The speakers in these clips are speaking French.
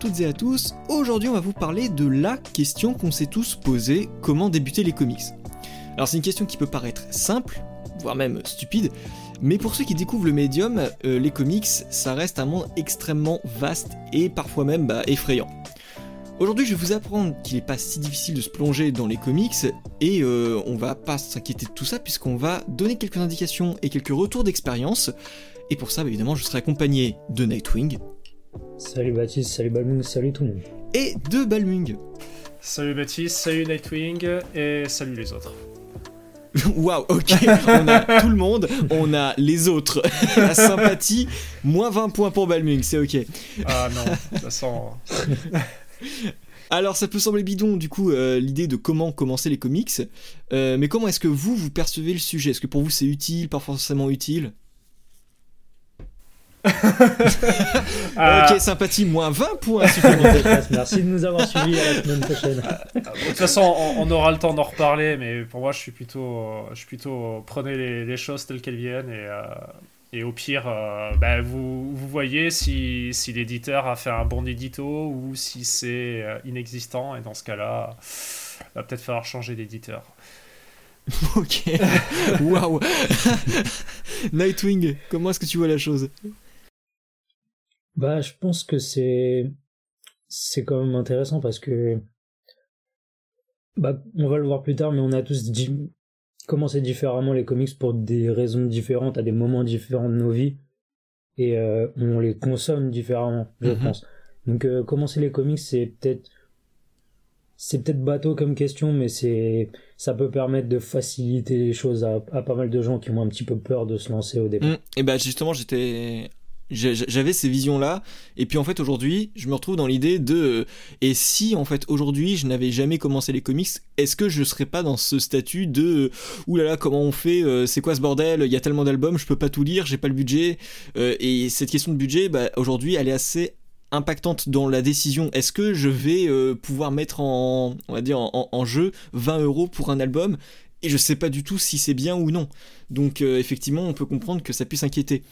Toutes et à tous, aujourd'hui on va vous parler de la question qu'on s'est tous posée, comment débuter les comics. Alors c'est une question qui peut paraître simple, voire même stupide, mais pour ceux qui découvrent le médium, euh, les comics, ça reste un monde extrêmement vaste et parfois même bah, effrayant. Aujourd'hui, je vais vous apprendre qu'il n'est pas si difficile de se plonger dans les comics et euh, on va pas s'inquiéter de tout ça puisqu'on va donner quelques indications et quelques retours d'expérience. Et pour ça, bah, évidemment, je serai accompagné de Nightwing. Salut Baptiste, salut Balmung, salut tout le monde. Et de Balmung. Salut Baptiste, salut Nightwing et salut les autres. Waouh, ok, on a tout le monde, on a les autres. La sympathie, moins 20 points pour Balmung, c'est ok. Ah non, ça sent. Alors ça peut sembler bidon du coup euh, l'idée de comment commencer les comics, euh, mais comment est-ce que vous vous percevez le sujet? Est-ce que pour vous c'est utile, pas forcément utile? ok, sympathie, moins 20 points Merci de nous avoir suivis à la semaine prochaine. De toute façon, on, aura le temps d'en reparler, mais pour moi, je suis plutôt, je suis plutôt prenez les, choses telles qu'elles viennent et, euh, et au pire, euh, bah, vous, vous, voyez si, si l'éditeur a fait un bon édito ou si c'est euh, inexistant, et dans ce cas-là, va peut-être falloir changer d'éditeur. ok, waouh. Nightwing, comment est-ce que tu vois la chose? Bah, je pense que c'est c'est quand même intéressant parce que bah, on va le voir plus tard, mais on a tous dit commencé différemment les comics pour des raisons différentes, à des moments différents de nos vies, et euh, on les consomme différemment, je mhm. pense. Donc euh, commencer les comics, c'est peut-être c'est peut-être bateau comme question, mais c'est ça peut permettre de faciliter les choses à, pas mal de gens qui ont un petit peu peur de se lancer au début. Mm. Et bah justement, j'étais j'avais ces visions là et puis en fait aujourd'hui je me retrouve dans l'idée de euh, et si en fait aujourd'hui je n'avais jamais commencé les comics est-ce que je serais pas dans ce statut de euh, oulala comment on fait euh, c'est quoi ce bordel il y a tellement d'albums je peux pas tout lire j'ai pas le budget. Et cette question de budget bah, aujourd'hui elle est assez impactante dans la décision. Est-ce que je vais pouvoir mettre en on va dire en, jeu 20 euros pour un album? Et je sais pas du tout si c'est bien ou non. Donc effectivement on peut comprendre que ça puisse inquiéter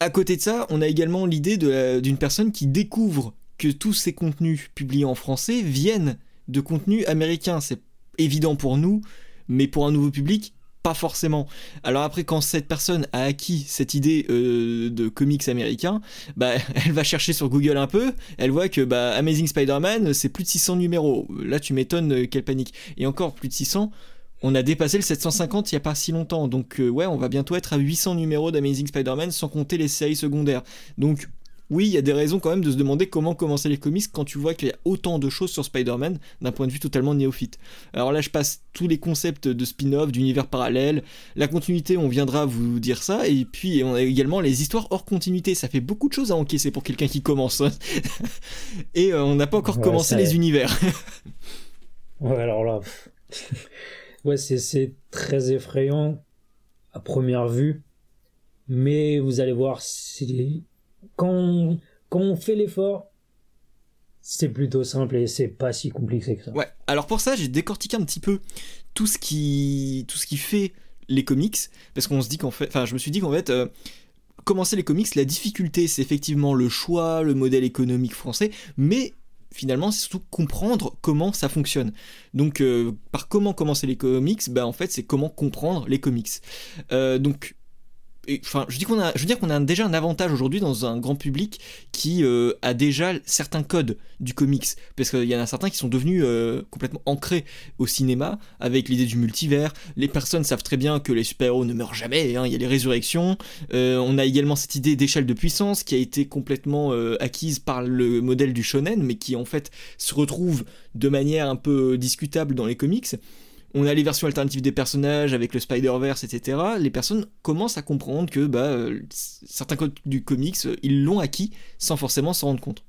à côté de ça, on a également l'idée d'une personne qui découvre que tous ces contenus publiés en français viennent de contenus américains. C'est évident pour nous, mais pour un nouveau public, pas forcément. Alors après, quand cette personne a acquis cette idée euh, de comics américains, bah, elle va chercher sur Google un peu, elle voit que bah, Amazing Spider-Man, c'est plus de 600 numéros. Là, tu m'étonnes euh, qu'elle panique. Et encore, plus de 600, on a dépassé le 750 il n'y a pas si longtemps. Donc euh, ouais, on va bientôt être à 800 numéros d'Amazing Spider-Man sans compter les séries secondaires. Donc oui, il y a des raisons quand même de se demander comment commencer les comics quand tu vois qu'il y a autant de choses sur Spider-Man d'un point de vue totalement néophyte. Alors là, je passe tous les concepts de spin-off, d'univers parallèle, la continuité, on viendra vous dire ça, et puis on a également les histoires hors continuité. Ça fait beaucoup de choses à encaisser pour quelqu'un qui commence. et euh, on n'a pas encore commencé les univers. ouais, alors là. Ouais, c'est très effrayant à première vue, mais vous allez voir, quand on, quand on fait l'effort, c'est plutôt simple et c'est pas si compliqué que ça. Ouais, alors pour ça, j'ai décortiqué un petit peu tout ce qui, tout ce qui fait les comics, parce qu'on se dit qu'en fait, enfin, je me suis dit qu'en fait, euh, commencer les comics, la difficulté, c'est effectivement le choix, le modèle économique français, mais finalement, c'est surtout comprendre comment ça fonctionne. Donc, euh, par comment commencer les comics, bah en fait, c'est comment comprendre les comics. Euh, donc, je dis qu'on a, je veux dire qu'on a déjà un avantage aujourd'hui dans un grand public qui euh, a déjà certains codes du comics, parce qu'il y en a certains qui sont devenus euh, complètement ancrés au cinéma avec l'idée du multivers. Les personnes savent très bien que les super-héros ne meurent jamais, hein, il y a les résurrections. Euh, on a également cette idée d'échelle de puissance qui a été complètement acquise par le modèle du shonen, mais qui en fait se retrouve de manière un peu discutable dans les comics on a les versions alternatives des personnages avec le Spider-Verse, etc. Les personnes commencent à comprendre que bah, euh, certains codes du comics, euh, ils l'ont acquis sans forcément s'en rendre compte.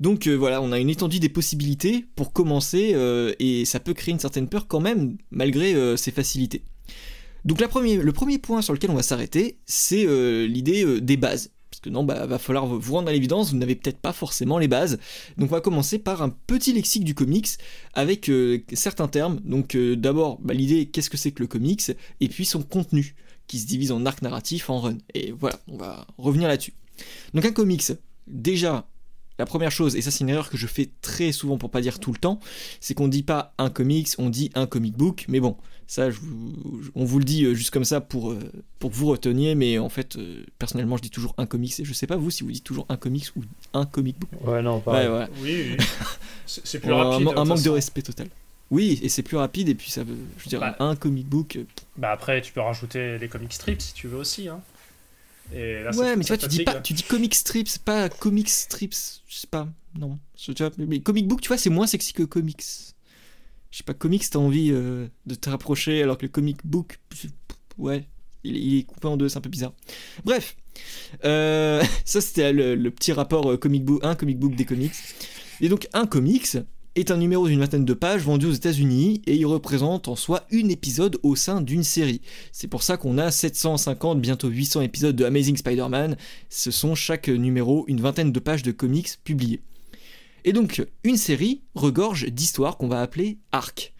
Donc euh, voilà, on a une étendue des possibilités pour commencer et ça peut créer une certaine peur quand même, malgré ces facilités. Donc le premier point sur lequel on va s'arrêter, c'est l'idée des bases que non, bah, va falloir vous rendre à l'évidence, vous n'avez peut-être pas forcément les bases. Donc on va commencer par un petit lexique du comics avec euh, certains termes. Donc euh, d'abord, bah, l'idée, qu'est-ce que c'est que le comics, et puis son contenu, qui se divise en arc narratif, en run. Et voilà, on va revenir là-dessus. Donc un comics, déjà, la première chose, et ça c'est une erreur que je fais très souvent pour pas dire tout le temps, c'est qu'on dit pas un comics, on dit un comic book, mais bon, ça on vous le dit euh, juste comme ça pour, euh, pour que vous reteniez, mais en fait, euh, personnellement je dis toujours un comics, et je sais pas vous si vous dites toujours un comics ou un comic book. Ouais, non, pas. Oui, c'est plus rapide. Un, manque de respect total. Oui, et c'est plus rapide, et puis ça veut, je dire, bah. un comic book. Bah après, tu peux rajouter les comic strips si tu veux aussi, hein ouais, mais tu vois, tu dis, pas, tu dis comic strips, pas comic strips, je sais pas, non. Tu vois, mais comic book, tu vois, c'est moins sexy que comics. Je sais pas, comics, t'as envie euh, de te rapprocher, alors que le comic book, ouais, il, est coupé en deux, c'est un peu bizarre. Bref, euh, ça c'était le, petit rapport euh, comic book, un comic book des comics. Et donc, un comics, est un numéro d'une vingtaine de pages vendu aux États-Unis et il représente en soi une épisode au sein d'une série. C'est pour ça qu'on a 750, bientôt 800 épisodes de Amazing Spider-Man. Ce sont chaque numéro une vingtaine de pages de comics publiés. Et donc, une série regorge d'histoires qu'on va appeler arcs.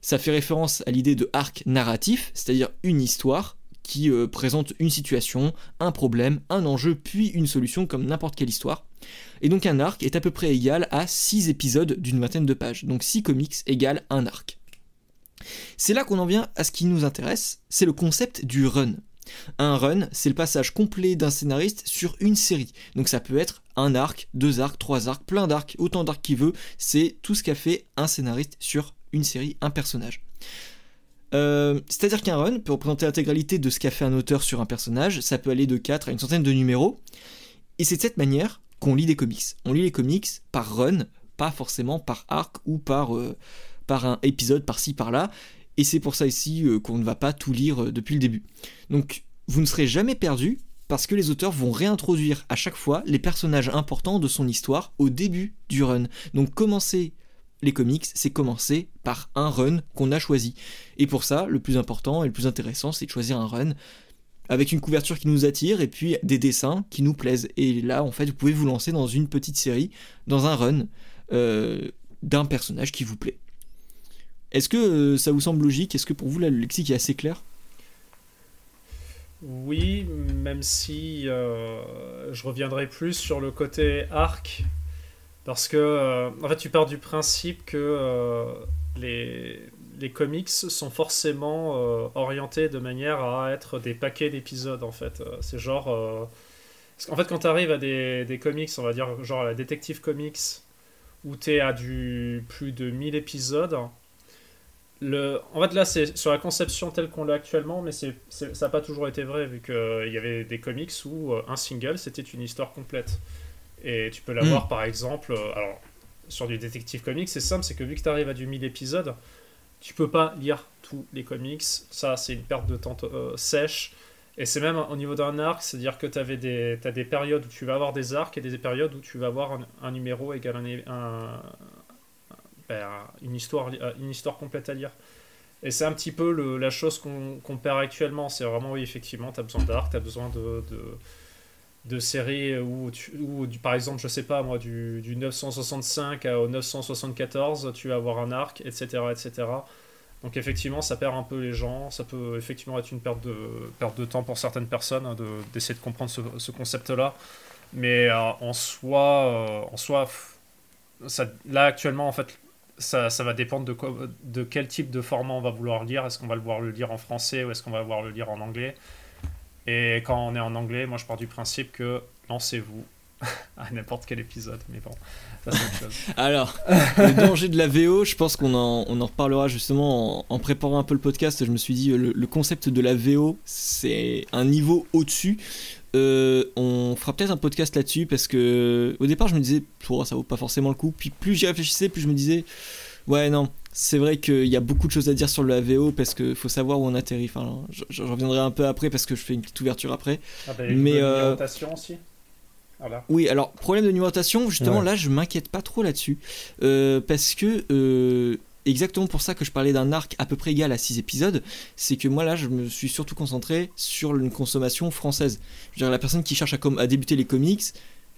Ça fait référence à l'idée de arc narratif, c'est-à-dire une histoire qui euh, présente une situation, un problème, un enjeu, puis une solution comme n'importe quelle histoire. Et donc un arc est à peu près égal à 6 épisodes d'une vingtaine de pages. Donc 6 comics égale un arc. C'est là qu'on en vient à ce qui nous intéresse, c'est le concept du run. Un run, c'est le passage complet d'un scénariste sur une série. Donc ça peut être un arc, deux arcs, trois arcs, plein d'arcs, autant d'arcs qu'il veut. C'est tout ce qu'a fait un scénariste sur une série, un personnage. Euh, c'est-à-dire qu'un run peut représenter l'intégralité de ce qu'a fait un auteur sur un personnage, ça peut aller de 4 à une centaine de numéros, et c'est de cette manière qu'on lit des comics. On lit les comics par run, pas forcément par arc ou par, euh, par un épisode par-ci par-là. Et c'est pour ça ici euh, qu'on ne va pas tout lire euh, depuis le début. Donc vous ne serez jamais perdu parce que les auteurs vont réintroduire à chaque fois les personnages importants de son histoire au début du run. Donc commencer les comics, c'est commencer par un run qu'on a choisi. Et pour ça, le plus important et le plus intéressant, c'est de choisir un run avec une couverture qui nous attire et puis des dessins qui nous plaisent. Et là, en fait, vous pouvez vous lancer dans une petite série, dans un run euh, d'un personnage qui vous plaît. Est-ce que euh, ça vous semble logique? Est-ce que pour vous, là, le lexique est assez clair Oui, même si euh, je reviendrai plus sur le côté arc. Parce que, en fait, tu pars du principe que les, comics sont forcément euh, orientés de manière à être des paquets d'épisodes en fait. Euh, c'est genre. Euh, en fait, quand tu arrives à des, comics, on va dire genre la Detective Comics, où tu es à du plus de 1000 épisodes, le... en fait là c'est sur la conception telle qu'on l'a actuellement, mais c'est, ça n'a pas toujours été vrai, vu qu'il y avait des comics où un single c'était une histoire complète. Et tu peux l'avoir hmm. par exemple. alors, sur du Detective Comics, c'est simple, c'est que vu que tu arrives à du 1000 épisodes, tu peux pas lire tous les comics. Ça, c'est une perte de temps euh, sèche. Et c'est même au niveau d'un arc, c'est-à-dire que tu as des périodes où tu vas avoir des arcs et des périodes où tu vas avoir un, numéro égal un, ben, une, histoire, une histoire complète à lire. Et c'est un petit peu la chose qu'on perd actuellement. C'est vraiment, oui, effectivement, tu as besoin d'arc, tu as besoin de, de, séries où, du, par exemple, je sais pas, moi, du, du 965 au 974, tu vas avoir un arc, etc., etc. Donc effectivement, ça perd un peu les gens. Ça peut effectivement être une perte de, perte de temps pour certaines personnes hein, d'essayer de, comprendre ce, ce concept-là. Mais euh, en soi, euh, en soi là actuellement, en fait, ça, va dépendre de, de quel type de format on va vouloir lire. Est-ce qu'on va vouloir le lire en français ou est-ce qu'on va vouloir le lire en anglais? Et quand on est en anglais, moi je pars du principe que lancez-vous à n'importe quel épisode. Mais bon, Alors, le danger de la VO, je pense qu'on en, on en reparlera justement en, préparant un peu le podcast. Je me suis dit, le, concept de la VO, c'est un niveau au-dessus. Euh, on fera peut-être un podcast là-dessus parce que au départ, je me disais, oh, ça vaut pas forcément le coup. Puis plus j'y réfléchissais, plus je me disais, ouais, non, c'est vrai qu'il y a beaucoup de choses à dire sur la VO parce qu'il faut savoir où on atterrit. Enfin, je, reviendrai un peu après parce que je fais une petite ouverture après. Ah bah, Mais euh, aussi? Oui, alors problème de numérotation, justement là je m'inquiète pas trop là-dessus euh, parce que euh, exactement pour ça que je parlais d'un arc à peu près égal à 6 épisodes, c'est que moi là je me suis surtout concentré sur une consommation française. Je veux dire la personne qui cherche à, à débuter les comics,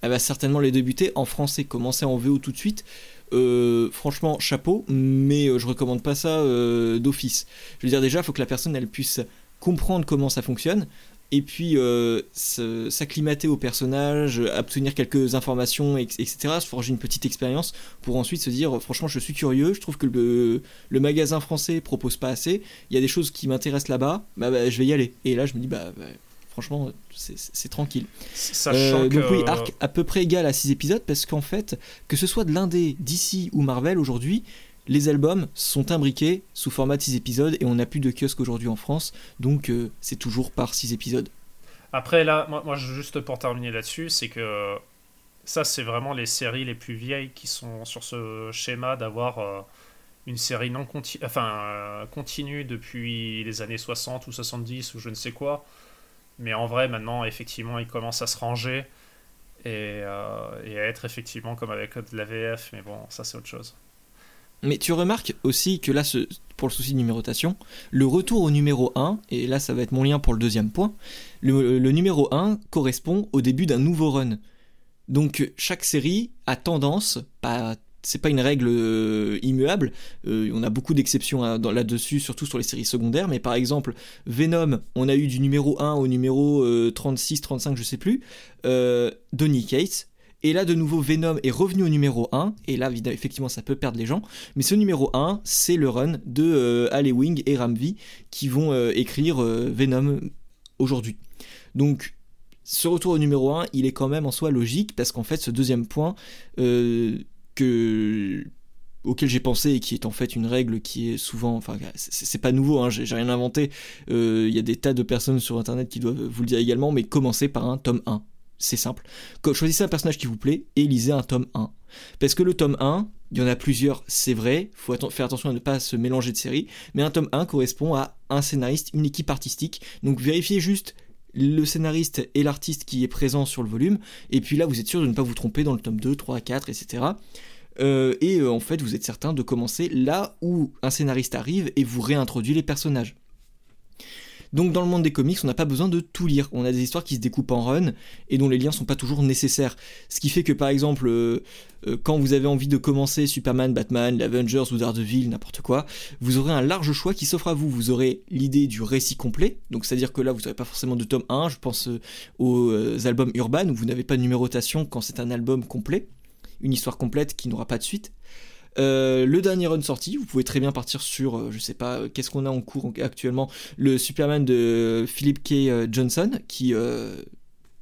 elle va certainement les débuter en français, commencer en VO tout de suite. Euh, franchement, chapeau, mais je recommande pas ça d'office. Je veux dire déjà, il faut que la personne elle puisse comprendre comment ça fonctionne, et puis euh, s'acclimater au personnage, obtenir quelques informations, etc., se forger une petite expérience pour ensuite se dire franchement je suis curieux, je trouve que le, le magasin français propose pas assez, il y a des choses qui m'intéressent là-bas, bah, bah, je vais y aller. Et là je me dis bah, bah franchement c'est tranquille. Sachant donc oui, arc à peu près égal à 6 épisodes parce qu'en fait, que ce soit de l'indé, d'ici ou Marvel aujourd'hui, les albums sont imbriqués sous format de 6 épisodes et on n'a plus de kiosque aujourd'hui en France, donc euh, c'est toujours par 6 épisodes. Après, là, moi, juste pour terminer là-dessus, c'est que ça, c'est vraiment les séries les plus vieilles qui sont sur ce schéma d'avoir euh, une série non continue, euh, continue depuis les années 60 ou 70 ou je ne sais quoi. Mais en vrai, maintenant, effectivement, ils commencent à se ranger et, et à être effectivement comme avec de la VF, mais bon, ça, c'est autre chose. Mais tu remarques aussi que là, pour le souci de numérotation, le retour au numéro 1, et là ça va être mon lien pour le deuxième point, le, numéro 1 correspond au début d'un nouveau run. Donc chaque série a tendance, pas c'est pas une règle euh, immuable, euh, on a beaucoup d'exceptions là-dessus, surtout sur les séries secondaires, mais par exemple, Venom, on a eu du numéro 1 au numéro 36, euh, 35, je sais plus, Donny Cates, et là, de nouveau, Venom est revenu au numéro 1. Et là, effectivement, ça peut perdre les gens. Mais ce numéro 1, c'est le run de euh, Wing et Ramvi qui vont euh, écrire euh, Venom aujourd'hui. Donc, ce retour au numéro 1, il est quand même en soi logique parce qu'en fait, ce deuxième point euh, que auquel j'ai pensé et qui est en fait une règle qui est souvent, enfin c'est pas nouveau, hein, j'ai rien inventé, il y a des tas de personnes sur internet qui doivent vous le dire également, mais commencez par un tome 1 c'est simple. Choisissez un personnage qui vous plaît et lisez un tome 1. Parce que le tome 1, il y en a plusieurs, c'est vrai, faut faire attention à ne pas se mélanger de séries, mais un tome 1 correspond à un scénariste, une équipe artistique. Donc vérifiez juste le scénariste et l'artiste qui est présent sur le volume, et puis là vous êtes sûr de ne pas vous tromper dans le tome 2, 3, 4, etc. et euh, en fait vous êtes certain de commencer là où un scénariste arrive et vous réintroduit les personnages. Donc dans le monde des comics, on n'a pas besoin de tout lire. On a des histoires qui se découpent en run et dont les liens sont pas toujours nécessaires. Ce qui fait que par exemple, euh, euh, quand vous avez envie de commencer Superman, Batman, l'Avengers ou Daredevil, n'importe quoi, vous aurez un large choix qui s'offre à vous. Vous aurez l'idée du récit complet, donc c'est-à-dire que là vous n'aurez pas forcément de tome 1, je pense euh, aux albums Urban où vous n'avez pas de numérotation quand c'est un album complet, une histoire complète qui n'aura pas de suite. Euh, le dernier run sorti, vous pouvez très bien partir sur, euh, je sais pas, euh, qu'est-ce qu'on a en cours actuellement, le Superman de Philip K. Johnson, qui,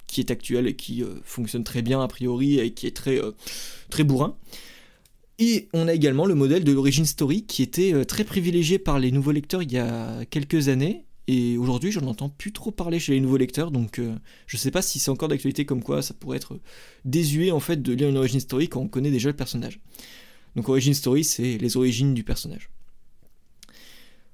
qui est actuel et qui fonctionne très bien a priori et qui est très, très bourrin. Et on a également le modèle de l'origine story qui était très privilégié par les nouveaux lecteurs il y a quelques années. Et aujourd'hui, j'en entends plus trop parler chez les nouveaux lecteurs, donc je sais pas si c'est encore d'actualité comme quoi ça pourrait être désuet en fait de lire une origine story quand on connaît déjà le personnage. Donc Origin Story, c'est les origines du personnage.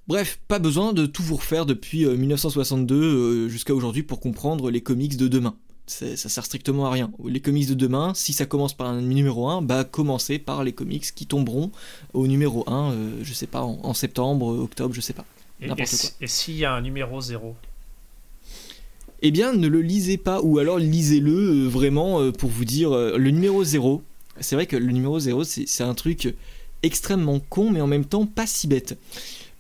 Bref, pas besoin de tout vous refaire depuis 1962 euh, euh, jusqu'à aujourd'hui pour comprendre les comics de demain. Ça sert strictement à rien. Les comics de demain, si ça commence par un numéro 1, bah commencez par les comics qui tomberont au numéro 1, euh, je sais pas, en, septembre, octobre, je sais pas. Et, et s'il y a un numéro 0 eh bien, ne le lisez pas, ou alors lisez-le vraiment pour vous dire le numéro 0, c'est vrai que le numéro 0, c'est un truc extrêmement con, mais en même temps pas si bête.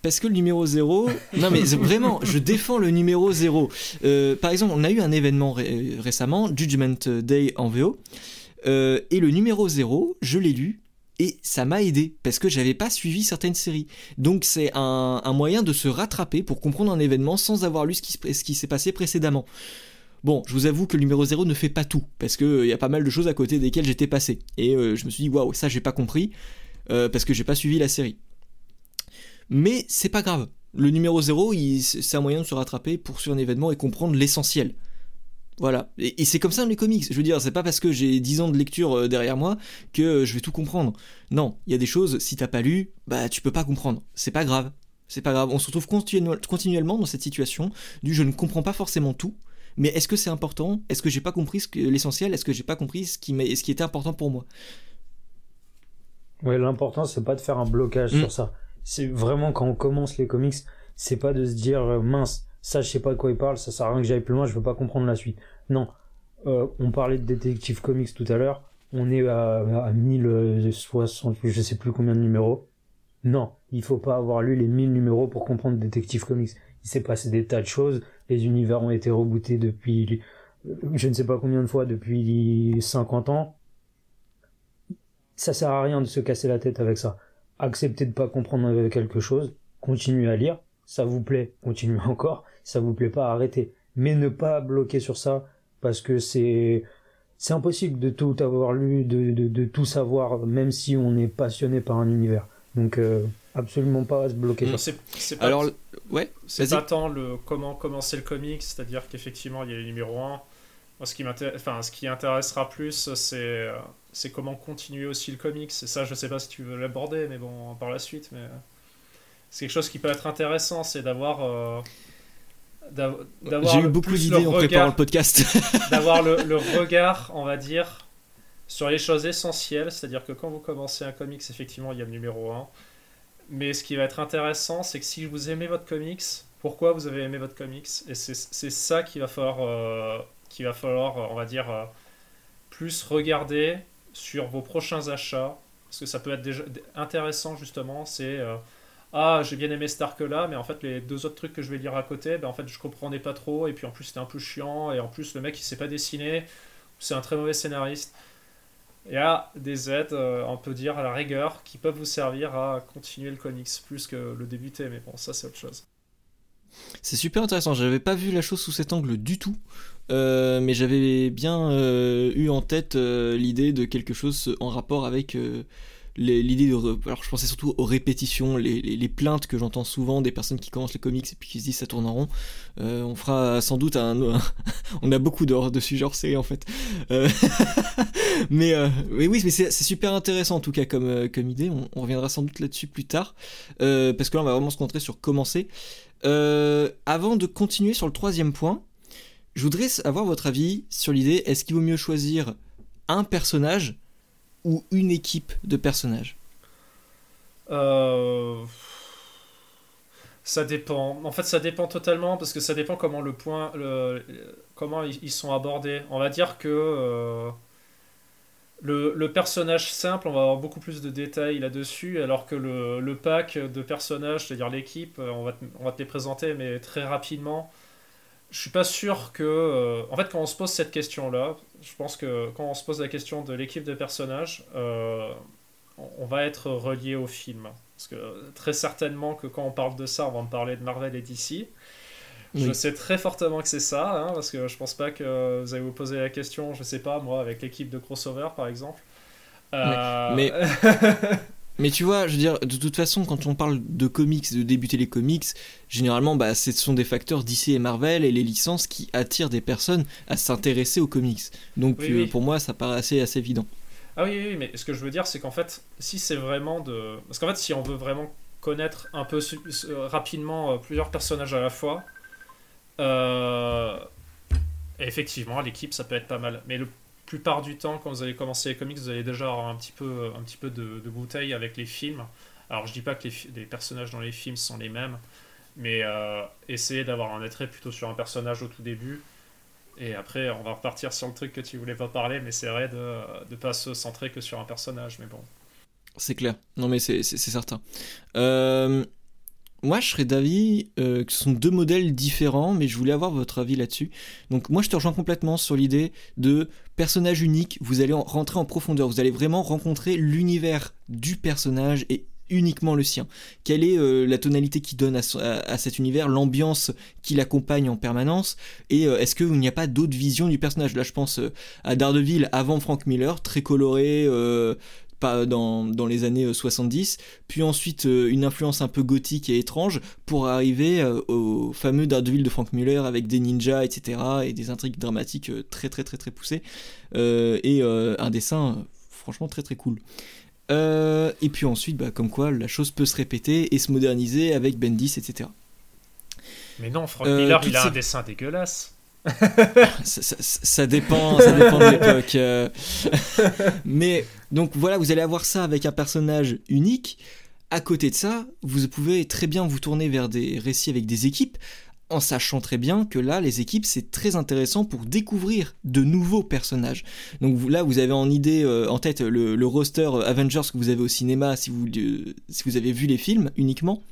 Parce que le numéro 0, non mais vraiment, je défends le numéro 0. Euh, par exemple, on a eu un événement récemment, Judgment Day en VO, euh, et le numéro 0, je l'ai lu, et ça m'a aidé parce que j'avais pas suivi certaines séries. Donc c'est un, moyen de se rattraper pour comprendre un événement sans avoir lu ce qui s'est passé précédemment. Bon, je vous avoue que le numéro 0 ne fait pas tout, parce qu'il euh, y a pas mal de choses à côté desquelles j'étais passé. Et euh, je me suis dit, waouh, ça j'ai pas compris, euh, parce que j'ai pas suivi la série. Mais c'est pas grave. Le numéro 0, c'est un moyen de se rattraper pour sur un événement et comprendre l'essentiel. Voilà. Et, c'est comme ça dans les comics. Je veux dire, c'est pas parce que j'ai 10 ans de lecture derrière moi que je vais tout comprendre. Non, il y a des choses, si t'as pas lu, bah tu peux pas comprendre. C'est pas grave. C'est pas grave. On se retrouve continuellement dans cette situation du je ne comprends pas forcément tout, mais est-ce que c'est important? Est-ce que j'ai pas compris l'essentiel? Est-ce que j'ai pas compris ce qui, ce qui était important pour moi? Ouais, l'important c'est pas de faire un blocage mm. sur ça. C'est vraiment quand on commence les comics, c'est pas de se dire euh, mince, ça je sais pas de quoi il parle, ça sert à rien que j'aille plus loin, je veux pas comprendre la suite. Non, euh, on parlait de détective comics tout à l'heure, on est à, à 1060, je sais plus combien de numéros. Non, il faut pas avoir lu les 1000 numéros pour comprendre détective comics il s'est passé des tas de choses. Les univers ont été rebootés depuis, je ne sais pas combien de fois, depuis 50 ans. Ça sert à rien de se casser la tête avec ça. Acceptez de pas comprendre quelque chose, continuez à lire. Ça vous plaît, continuez encore. Ça vous plaît pas, arrêtez. Mais ne pas bloquer sur ça parce que c'est c'est impossible de tout avoir lu, de, de, de, tout savoir, même si on est passionné par un univers. Donc, euh, absolument pas se bloquer. Mmh. C'est pas, Alors, ouais, c'est pas tant le comment commencer le comic, c'est-à-dire qu'effectivement, il y a le numéro 1. ce qui, enfin, ce qui intéressera plus, c'est c'est comment continuer aussi le comics. Et ça, je sais pas si tu veux l'aborder, mais bon, par la suite. Mais c'est quelque chose qui peut être intéressant, c'est d'avoir. Euh, j'ai eu beaucoup d'idées en préparant le podcast. d'avoir le, le, regard, on va dire, sur les choses essentielles. C'est-à-dire que quand vous commencez un comics, effectivement, il y a le numéro 1. Mais ce qui va être intéressant, c'est que si vous aimez votre comics, pourquoi vous avez aimé votre comics? Et c'est ça qu'il va falloir, euh, va falloir, euh, on va dire, euh, plus regarder sur vos prochains achats. Parce que ça peut être déjà intéressant, justement. C'est ah j'ai bien aimé Stark là mais en fait les deux autres trucs que je vais lire à côté ben en fait je comprenais pas trop et puis en plus c'était un peu chiant et en plus le mec il sait pas dessiner c'est un très mauvais scénariste il y a des aides euh, on peut dire à la rigueur qui peuvent vous servir à continuer le comics plus que le débuter mais bon ça c'est autre chose. C'est super intéressant. J'avais pas vu la chose sous cet angle du tout euh, mais j'avais bien euh, eu en tête l'idée de quelque chose en rapport avec l'idée de alors je pensais surtout aux répétitions les, les, plaintes que j'entends souvent des personnes qui commencent les comics et puis qui se disent ça tourne en rond. Euh, on fera sans doute un, on a beaucoup de, de sujets hors série en fait. Euh, mais, euh, mais, oui mais c'est super intéressant en tout cas comme, comme idée. On, reviendra sans doute là-dessus plus tard. Parce que là on va vraiment se concentrer sur commencer. Avant de continuer sur le troisième point je voudrais avoir votre avis sur l'idée est-ce qu'il vaut mieux choisir un personnage ou une équipe de personnages euh, Ça dépend. En fait, ça dépend totalement parce que ça dépend comment le point, le, comment ils sont abordés. On va dire que euh, le, personnage simple, on va avoir beaucoup plus de détails là-dessus, alors que le, pack de personnages, c'est-à-dire l'équipe, on va, on va te les présenter, mais très rapidement je suis pas sûr que. Euh, en fait, quand on se pose cette question-là, je pense que quand on se pose la question de l'équipe de personnages, euh, on va être relié au film. Parce que très certainement que quand on parle de ça, on va me parler de Marvel et DC. Je sais très fortement que c'est ça, hein, parce que je pense pas que vous allez vous poser la question, je sais pas, moi, avec l'équipe de crossover par exemple. Euh, mais Mais tu vois, je veux dire, de toute façon, quand on parle de comics, de débuter les comics, généralement, bah, ce sont des facteurs DC et Marvel et les licences qui attirent des personnes à s'intéresser aux comics. Donc euh, pour moi, ça paraît assez, assez évident. Ah oui, oui, mais ce que je veux dire, c'est qu'en fait, si c'est vraiment de... Parce qu'en fait, si on veut vraiment connaître un peu euh, rapidement euh, plusieurs personnages à la fois, effectivement, l'équipe, ça peut être pas mal. Mais le plupart du temps, quand vous allez commencer les comics, vous allez déjà avoir un petit peu, un petit peu de, bouteille avec les films. Alors, je dis pas que les, personnages dans les films sont les mêmes, mais euh, essayez d'avoir un attrait plutôt sur un personnage au tout début. Et après, on va repartir sur le truc que tu voulais pas parler, mais c'est vrai de ne pas se centrer que sur un personnage. Mais bon. C'est clair. Non, mais c'est certain. Euh, moi, je serais d'avis euh, que ce sont deux modèles différents, mais je voulais avoir votre avis là-dessus. Donc, moi, je te rejoins complètement sur l'idée de personnage unique. Vous allez rentrer en profondeur. Vous allez vraiment rencontrer l'univers du personnage et uniquement le sien. Quelle est euh, la tonalité qui donne à, cet univers, l'ambiance qui l'accompagne en permanence, et euh, est-ce qu'il n'y a pas d'autres visions du personnage? Là, je pense à Daredevil avant Frank Miller, très coloré, pas dans, dans, les années 70, euh, puis ensuite euh, une influence un peu gothique et étrange pour arriver euh, au fameux Daredevil de Frank Miller avec des ninjas, etc. et des intrigues dramatiques très très très très poussées et un dessin franchement très très cool. et puis ensuite, bah, comme quoi la chose peut se répéter et se moderniser avec Bendis, etc. Mais non, Frank Miller, il a un dessin dégueulasse ça, dépend, ça dépend de l'époque. Euh. Mais donc voilà, vous allez avoir ça avec un personnage unique. À côté de ça, vous pouvez très bien vous tourner vers des récits avec des équipes, en sachant très bien que là, les équipes, c'est très intéressant pour découvrir de nouveaux personnages. Donc là, vous avez en idée, euh, en tête, le, roster Avengers que vous avez au cinéma si vous, si vous avez vu les films uniquement.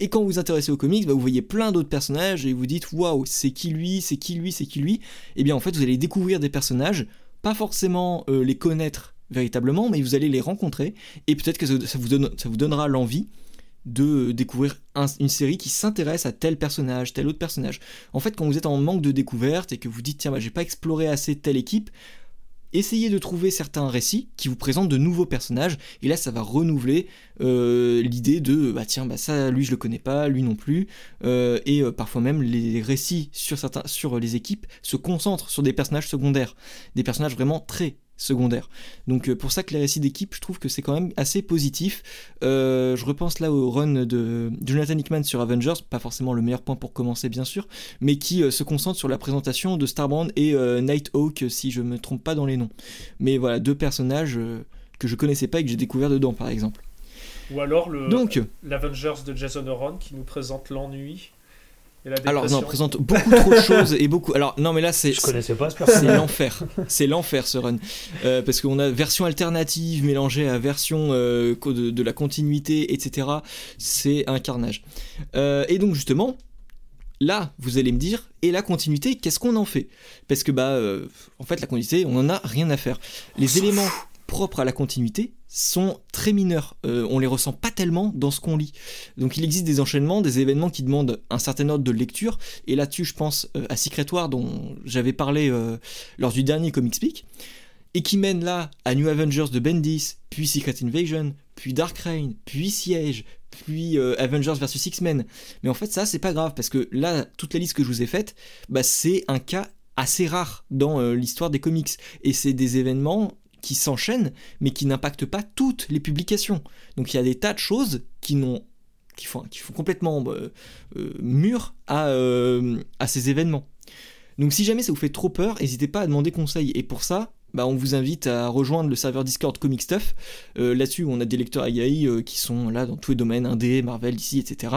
Et quand vous vous intéressez aux comics, bah, vous voyez plein d'autres personnages et vous dites waouh, c'est qui lui, c'est qui lui, c'est qui lui. Et eh bien en fait, vous allez découvrir des personnages, pas forcément euh, les connaître véritablement, mais vous allez les rencontrer et peut-être que ça vous, donnera l'envie de découvrir une série qui s'intéresse à tel personnage, tel autre personnage. En fait, quand vous êtes en manque de découverte et que vous dites tiens, bah, j'ai pas exploré assez telle équipe, essayez de trouver certains récits qui vous présentent de nouveaux personnages, et là ça va renouveler euh, l'idée de bah tiens bah ça lui je le connais pas, lui non plus, euh, et euh, parfois même les récits sur les équipes se concentrent sur des personnages secondaires, des personnages vraiment très secondaire. Donc euh, pour ça que les récits d'équipe, je trouve que c'est quand même assez positif. Euh, je repense là au run de Jonathan Hickman sur Avengers, pas forcément le meilleur point pour commencer bien sûr, mais qui euh, se concentre sur la présentation de Starbrand et Nighthawk, si je me trompe pas dans les noms. Mais voilà, deux personnages que je connaissais pas et que j'ai découvert dedans par exemple. Ou alors le l'Avengers de Jason Aaron qui nous présente l'ennui alors non, on présente beaucoup trop de choses et beaucoup. Alors non, mais là c'est. Je connaissais pas ce C'est l'enfer. C'est l'enfer ce run euh, parce qu'on a version alternative mélangée à version euh, de, la continuité, etc. C'est un carnage. Euh, et donc justement, là, vous allez me dire, et la continuité, qu'est-ce qu'on en fait? Parce que bah, en fait, la continuité, on en a rien à faire. Les éléments propres à la continuité sont très mineurs. Euh, on les ressent pas tellement dans ce qu'on lit. Donc il existe des enchaînements, des événements qui demandent un certain ordre de lecture. Et là-dessus, je pense euh, à Secret War dont j'avais parlé euh, lors du dernier Comic Speak. Et qui mène là à New Avengers de Bendis, puis Secret Invasion, puis Dark Reign, puis Siege, puis Avengers vs X-Men. Mais en fait, ça, c'est pas grave, parce que là, toute la liste que je vous ai faite, bah, c'est un cas assez rare dans l'histoire des comics. Et c'est des événements qui s'enchaînent, mais qui n'impactent pas toutes les publications. Donc il y a des tas de choses qui font, complètement euh, euh, mûr à, euh, à ces événements. Donc si jamais ça vous fait trop peur, n'hésitez pas à demander conseil. Et pour ça, bah, on vous invite à rejoindre le serveur Discord Comic Stuff. Là-dessus, on a des lecteurs AI qui sont là dans tous les domaines, Indé, Marvel, DC, etc.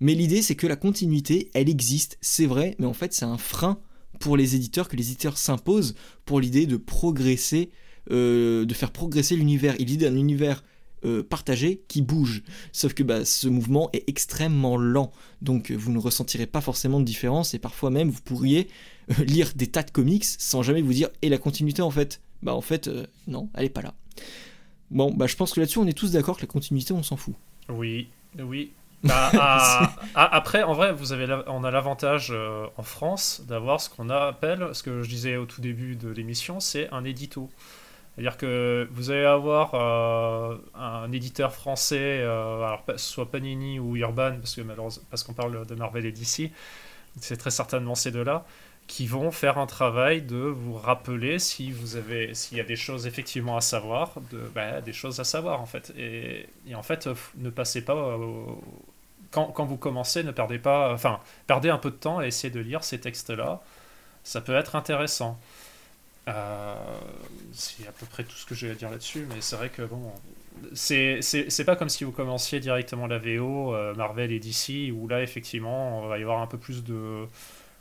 Mais l'idée, c'est que la continuité, elle existe, c'est vrai, mais en fait, c'est un frein pour les éditeurs, que les éditeurs s'imposent pour l'idée de progresser euh, de faire progresser l'univers. Il dit d'un univers euh, partagé qui bouge. Sauf que bah, ce mouvement est extrêmement lent, donc vous ne ressentirez pas forcément de différence et parfois même vous pourriez euh, lire des tas de comics sans jamais vous dire et la continuité en fait Bah en fait non, elle est pas là. Bon, bah je pense que là-dessus on est tous d'accord que la continuité on s'en fout. Oui, oui. Bah, ah, ah, après, en vrai, vous avez on a l'avantage en France d'avoir ce qu'on appelle, ce que je disais au tout début de l'émission, c'est un édito. C'est-à-dire que vous allez avoir euh, un éditeur français, euh, alors soit Panini ou Urban, parce que parce qu'on parle de Marvel et DC, c'est très certainement ces deux-là, qui vont faire un travail de vous rappeler si vous avez, s'il y a des choses effectivement à savoir, bah, des choses à savoir en fait. Et, en fait, ne passez pas quand, quand, vous commencez, ne perdez pas, enfin, perdez un peu de temps à essayer de lire ces textes-là. Ça peut être intéressant. Euh, c'est à peu près tout ce que j'ai à dire là-dessus, mais c'est vrai que bon, c'est pas comme si vous commenciez directement la VO, euh, Marvel et DC, où là effectivement on va y avoir un peu plus de.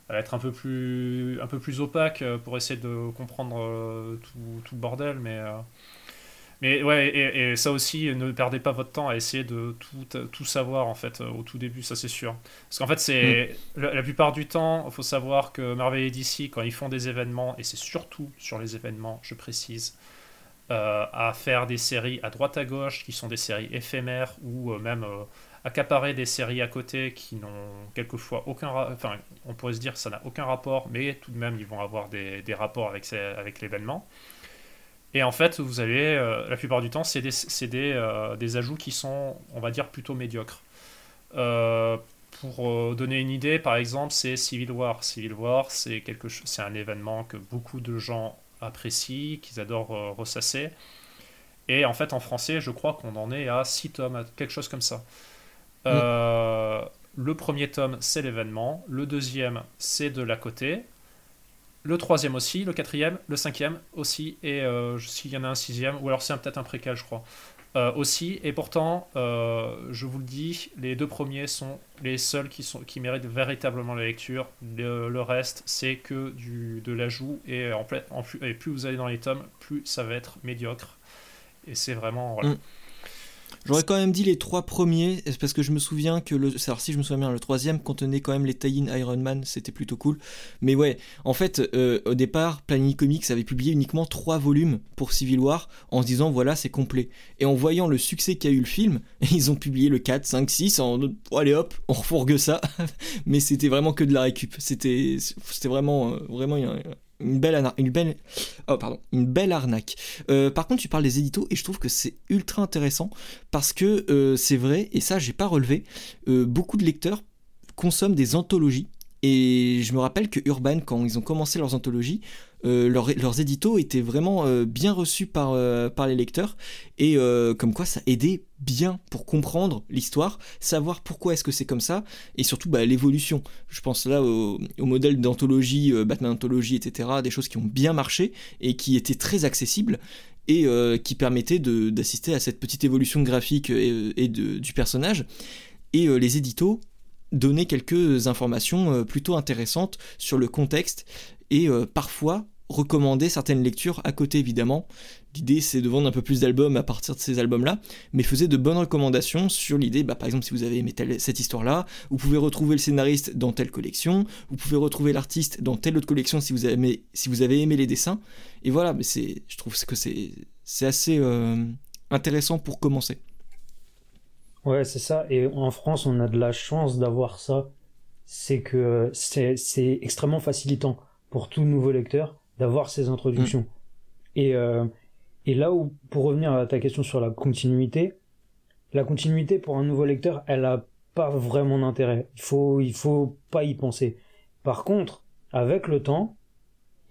va être un peu plus, un peu plus opaque euh, pour essayer de comprendre tout, tout, le bordel, mais. Mais ouais, et, ça aussi, ne perdez pas votre temps à essayer de tout, tout savoir en fait au tout début, ça c'est sûr. Parce qu'en fait, c'est mm. la, plupart du temps, il faut savoir que Marvel et DC, quand ils font des événements, et c'est surtout sur les événements, je précise, euh, à faire des séries à droite à gauche qui sont des séries éphémères ou euh, même euh, accaparer des séries à côté qui n'ont quelquefois aucun. Enfin, on pourrait se dire que ça n'a aucun rapport, mais tout de même, ils vont avoir des, des rapports avec, avec l'événement. Et en fait, vous avez, euh, la plupart du temps, c'est des, des, euh, des, ajouts qui sont, on va dire, plutôt médiocres. Euh, pour donner une idée, par exemple, c'est Civil War. Civil War, c'est quelque c'est un événement que beaucoup de gens apprécient, qu'ils adorent ressasser. Et en fait, en français, je crois qu'on en est à 6 tomes, quelque chose comme ça. Mm. Le premier tome, c'est l'événement. Le deuxième, c'est de la côté le troisième aussi, le quatrième, le cinquième aussi, et euh, s'il y en a un sixième, ou alors c'est peut-être un précal, je crois, euh, aussi. Et pourtant, euh, je vous le dis, les deux premiers sont les seuls qui, sont, qui méritent véritablement la lecture. Le, reste, c'est que du, de l'ajout, et, en, en et plus vous allez dans les tomes, plus ça va être médiocre. Et c'est vraiment. Mm. J'aurais quand même dit les trois premiers, parce que je me souviens que le. Alors, si je me souviens bien, le troisième contenait quand même les tie-in Iron Man, c'était plutôt cool. Mais ouais, en fait, euh, au départ, Panini Comics avait publié uniquement trois volumes pour Civil War en se disant voilà, c'est complet. Et en voyant le succès qu'a eu le film, ils ont publié le 4, 5, 6 en. allez hop, on refourgue ça. Mais c'était vraiment que de la récup. C'était vraiment, euh, vraiment oh, une belle arnaque. Euh, par contre, tu parles des éditos et je trouve que c'est ultra intéressant parce que euh, c'est vrai, et ça, j'ai pas relevé, euh, beaucoup de lecteurs consomment des anthologies. Et je me rappelle que Urban, quand ils ont commencé leurs anthologies, leurs éditos étaient vraiment bien reçus par les lecteurs et comme quoi ça aidait bien pour comprendre l'histoire, savoir pourquoi est-ce que c'est comme ça et surtout bah, l'évolution. Je pense là au, modèle d'anthologie, Batman Anthologie, etc., des choses qui ont bien marché et qui étaient très accessibles et qui permettaient d'assister à cette petite évolution graphique et, du personnage. Et les éditos donnaient quelques informations plutôt intéressantes sur le contexte et parfois recommander certaines lectures à côté évidemment. L'idée c'est de vendre un peu plus d'albums à partir de ces albums-là, mais faisait de bonnes recommandations sur l'idée, bah, par exemple si vous avez aimé cette histoire-là, vous pouvez retrouver le scénariste dans telle collection, vous pouvez retrouver l'artiste dans telle autre collection si vous avez aimé, si vous avez aimé les dessins. Et voilà, mais c'est, je trouve que c'est, c'est assez euh, intéressant pour commencer. Ouais, c'est ça. Et en France, on a de la chance d'avoir ça. C'est que c'est, c'est extrêmement facilitant pour tout nouveau lecteur d'avoir ces introductions. Mm. Et, euh, et là où, pour revenir à ta question sur la continuité, la continuité pour un nouveau lecteur, elle a pas vraiment d'intérêt. Il faut, il faut pas y penser. Par contre, avec le temps,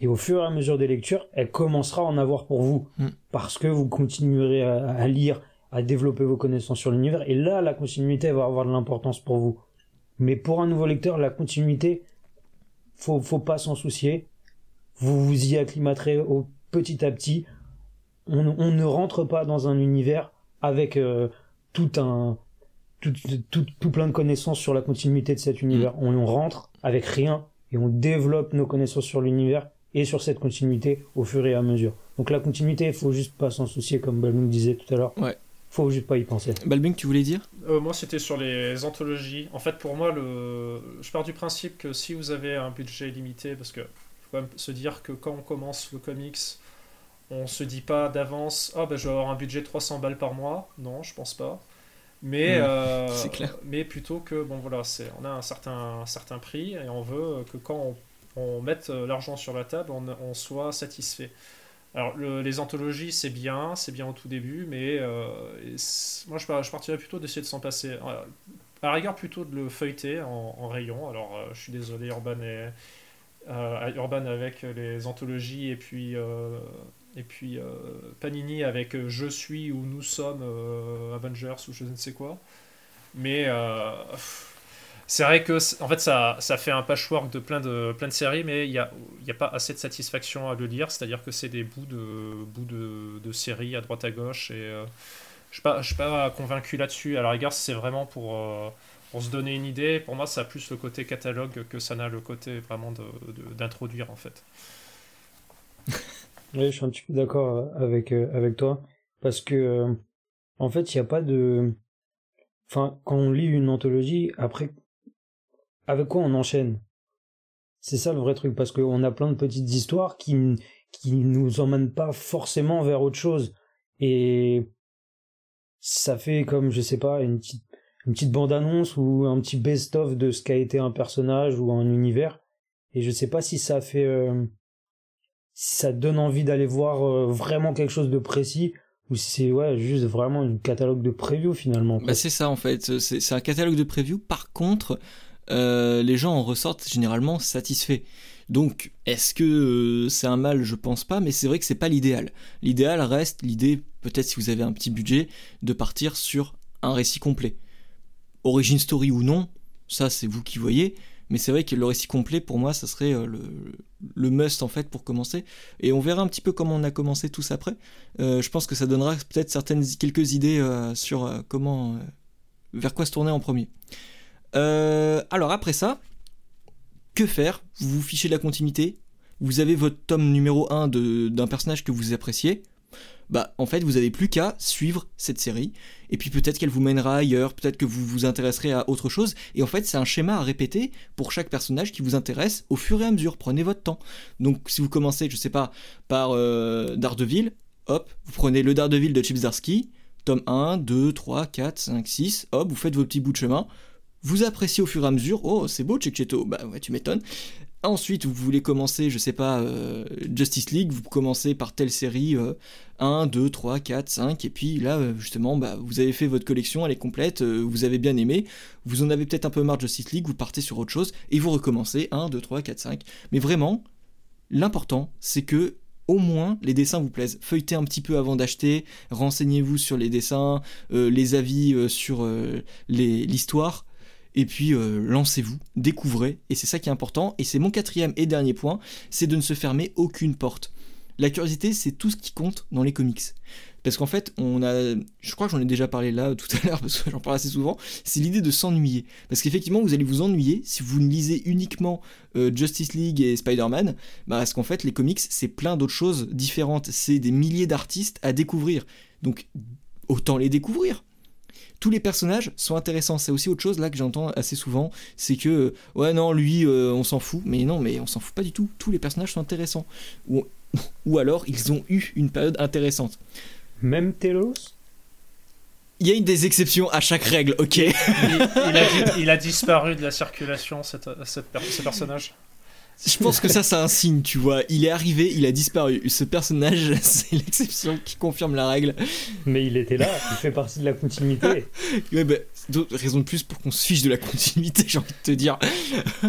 et au fur et à mesure des lectures, elle commencera à en avoir pour vous. Mm. Parce que vous continuerez à, lire, à développer vos connaissances sur l'univers. Et là, la continuité va avoir de l'importance pour vous. Mais pour un nouveau lecteur, la continuité, faut, faut pas s'en soucier vous vous y acclimaterez au, petit à petit. On, ne rentre pas dans un univers avec euh, tout un tout, tout, plein de connaissances sur la continuité de cet univers. Mm. On, rentre avec rien et on développe nos connaissances sur l'univers et sur cette continuité au fur et à mesure. Donc la continuité, il faut juste pas s'en soucier comme Balming disait tout à l'heure. Ouais. Faut juste pas y penser. Balming, tu voulais dire? Euh, Moi, c'était sur les anthologies. En fait, pour moi, le... je pars du principe que si vous avez un budget limité, parce que se dire que quand on commence le comics, on se dit pas d'avance, ah ben je vais avoir un budget de 300 balles par mois. Non, je pense pas. Mais, euh, mais plutôt que, bon voilà, c'est, on a un certain, certain prix et on veut que quand on, mette l'argent sur la table, on, soit satisfait. Alors, les anthologies, c'est bien, c'est bien au tout début, mais euh, moi, je, je, partirais plutôt d'essayer de s'en passer. À la rigueur, plutôt de le feuilleter en, rayon. Alors, euh, je suis désolé, Urban et, euh, Urban avec les anthologies et puis, euh, et puis euh, Panini avec Je suis ou Nous sommes Avengers ou je ne sais quoi. Mais c'est vrai que en fait ça, ça fait un patchwork de plein de, plein de séries, mais il n'y a, a pas assez de satisfaction à le lire, c'est-à-dire que c'est des bouts de, bouts de, de séries à droite à gauche et je ne suis, pas convaincu là-dessus. À la rigueur, c'est vraiment pour pour se donner une idée, pour moi, ça a plus le côté catalogue que ça n'a le côté vraiment d'introduire, en fait. oui, je suis un petit peu d'accord euh, avec, euh, avec toi. Parce que, euh, en fait, il n'y a pas de. Enfin, quand on lit une anthologie, après, avec quoi on enchaîne? C'est ça le vrai truc, parce qu'on a plein de petites histoires qui, qui nous emmènent pas forcément vers autre chose. Et ça fait comme, je sais pas, une petite une petite bande-annonce ou un petit best-of de ce qu'a été un personnage ou un univers. Et je sais pas si ça fait, euh, ça donne envie d'aller voir euh, vraiment quelque chose de précis ou si c'est ouais juste vraiment un catalogue de preview finalement. Bah c'est ça en fait, c'est un catalogue de preview. Par contre, euh, les gens en ressortent généralement satisfaits. Donc, est-ce que c'est un mal? Je pense pas, mais c'est vrai que c'est pas l'idéal. L'idéal reste l'idée, peut-être si vous avez un petit budget, de partir sur un récit complet. Origin Story ou non, ça c'est vous qui voyez, mais c'est vrai que le récit complet pour moi ça serait euh, le, must en fait pour commencer. Et on verra un petit peu comment on a commencé tous après. Euh, je pense que ça donnera peut-être certaines quelques idées euh, sur comment vers quoi se tourner en premier. Alors après ça que faire? Vous vous fichez la continuité? Vous avez votre tome numéro 1 d'un personnage que vous appréciez? Bah en fait vous avez plus qu'à suivre cette série et puis peut-être qu'elle vous mènera ailleurs, peut-être que vous vous intéresserez à autre chose et en fait c'est un schéma à répéter pour chaque personnage qui vous intéresse au fur et à mesure, prenez votre temps. Donc si vous commencez, je sais pas, par euh, Daredevil, hop, vous prenez le Daredevil de Chips tome 1, 2, 3, 4, 5, 6, hop, vous faites vos petits bouts de chemin, vous appréciez au fur et à mesure, oh c'est beau Cheto, bah ouais tu m'étonnes, Ensuite, vous voulez commencer, je sais pas, euh, Justice League, vous commencez par telle série, 1, 2, 3, 4, 5, et puis là, euh, justement, bah, vous avez fait votre collection, elle est complète, euh, vous avez bien aimé, vous en avez peut-être un peu marre de Justice League, vous partez sur autre chose, et vous recommencez, 1, 2, 3, 4, 5. Mais vraiment, l'important, c'est que au moins les dessins vous plaisent. Feuilletez un petit peu avant d'acheter, renseignez-vous sur les dessins, les avis sur l'histoire et puis euh, lancez-vous, découvrez, et c'est ça qui est important, et c'est mon quatrième et dernier point, c'est de ne se fermer aucune porte. La curiosité, c'est tout ce qui compte dans les comics. Parce qu'en fait, on a, je crois que j'en ai déjà parlé là tout à l'heure, parce que j'en parle assez souvent, c'est l'idée de s'ennuyer. Parce qu'effectivement, vous allez vous ennuyer si vous ne lisez uniquement euh, Justice League et Spider-Man, bah, parce qu'en fait, les comics, c'est plein d'autres choses différentes, c'est des milliers d'artistes à découvrir. Donc, autant les découvrir tous les personnages sont intéressants. C'est aussi autre chose là que j'entends assez souvent, c'est que euh, ouais non lui euh, on s'en fout, mais non mais on s'en fout pas du tout. Tous les personnages sont intéressants ou, ou alors ils ont eu une période intéressante. Même Telos? Il y a une des exceptions à chaque règle, ok. il, a, disparu de la circulation, cette, cette, ce personnage. Je pense que ça, c'est un signe, tu vois. Il est arrivé, il a disparu. Ce personnage, c'est l'exception qui confirme la règle. Mais il était là, il fait partie de la continuité. ouais, bah, raison de plus pour qu'on se fiche de la continuité, j'ai envie de te dire.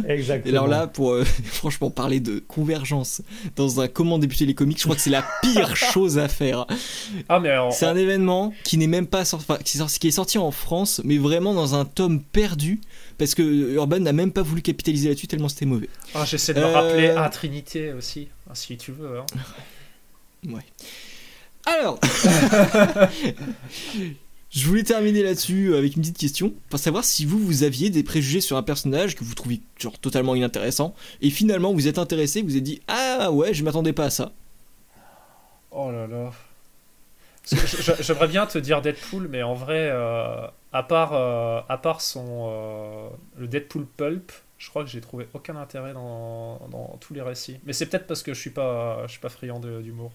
Exactement. Et alors là, pour euh, franchement parler de convergence dans un comment débuter les comics, je crois que c'est la pire chose à faire. Ah, mais C'est un événement qui n'est même pas sorti, qui est sorti en France, mais vraiment dans un tome perdu parce que Urban n'a même pas voulu capitaliser là-dessus tellement c'était mauvais. Ah, j'essaie de me rappeler à euh, Trinité aussi, hein, si tu veux. Hein. Ouais. Alors, je voulais terminer là-dessus avec une petite question pour savoir si vous vous aviez des préjugés sur un personnage que vous trouviez genre totalement inintéressant et finalement vous êtes intéressé, vous êtes dit ah ouais je m'attendais pas à ça. Oh là là. J'aimerais bien te dire Deadpool, mais en vrai, euh, à part, euh, à part son, euh, le Deadpool Pulp, je crois que j'ai trouvé aucun intérêt dans, dans, tous les récits. Mais c'est peut-être parce que je suis pas, je suis pas friand d'humour.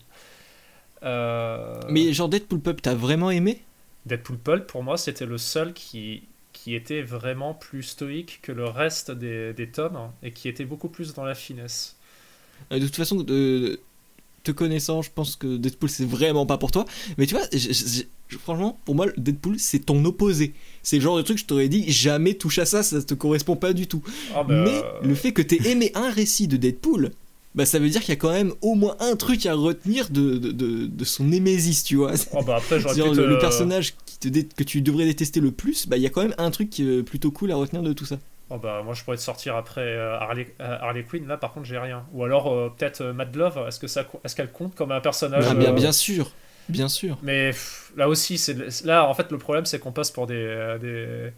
Euh... Mais genre Deadpool Pulp, t'as vraiment aimé? Deadpool Pulp, pour moi, c'était le seul qui, qui était vraiment plus stoïque que le reste des, des tomes et qui était beaucoup plus dans la finesse. De toute façon, de, te connaissant, je pense que Deadpool c'est vraiment pas pour toi. Mais tu vois, franchement, pour moi, Deadpool c'est ton opposé. C'est le genre de truc, je t'aurais dit, jamais touche à ça, ça te correspond pas du tout. Ah, bah, mais euh, le fait que t'aies aimé un récit de Deadpool, bah ça veut dire qu'il y a quand même au moins un truc à retenir de, de, de, son némésis, tu vois. Oh bah après, le, le, personnage qui te que tu devrais détester le plus, bah il y a quand même un truc plutôt cool à retenir de tout ça. Oh bah, moi je pourrais te sortir après euh, Harley, euh, Harley, Quinn, là par contre j'ai rien. Ou alors euh, peut-être Mad Love, est-ce qu'elle compte comme un personnage ah, bien, bien sûr, bien sûr. Mais là aussi, c'est là en fait le problème c'est qu'on passe pour des, des,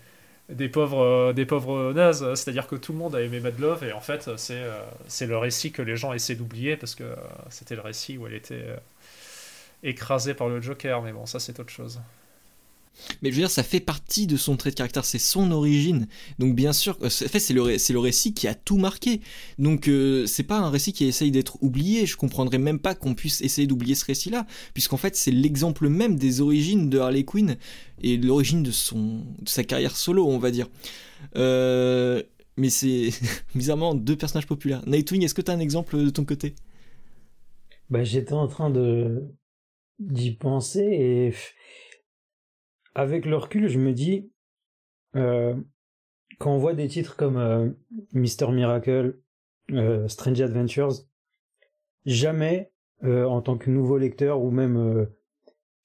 des pauvres des pauvres nazes. C'est-à-dire que tout le monde a aimé Mad Love et en fait c'est c'est le récit que les gens essaient d'oublier parce que c'était le récit où elle était écrasée par le Joker. Mais bon, ça c'est autre chose. Mais je veux dire, ça fait partie de son trait de caractère, c'est son origine. Donc bien sûr, euh, c'est le, le, récit qui a tout marqué. Donc euh, c'est pas un récit qui essaye d'être oublié. Je comprendrais même pas qu'on puisse essayer d'oublier ce récit-là, puisqu'en fait c'est l'exemple même des origines de Harley Quinn et l'origine de son, de sa carrière solo, on va dire. Euh, mais c'est bizarrement deux personnages populaires. Nightwing, est-ce que tu as un exemple de ton côté? Bah j'étais en train de d'y penser et avec le recul, je me dis, euh, quand on voit des titres comme euh, Mister Miracle, euh, Strange Adventures, jamais, euh, en tant que nouveau lecteur, ou même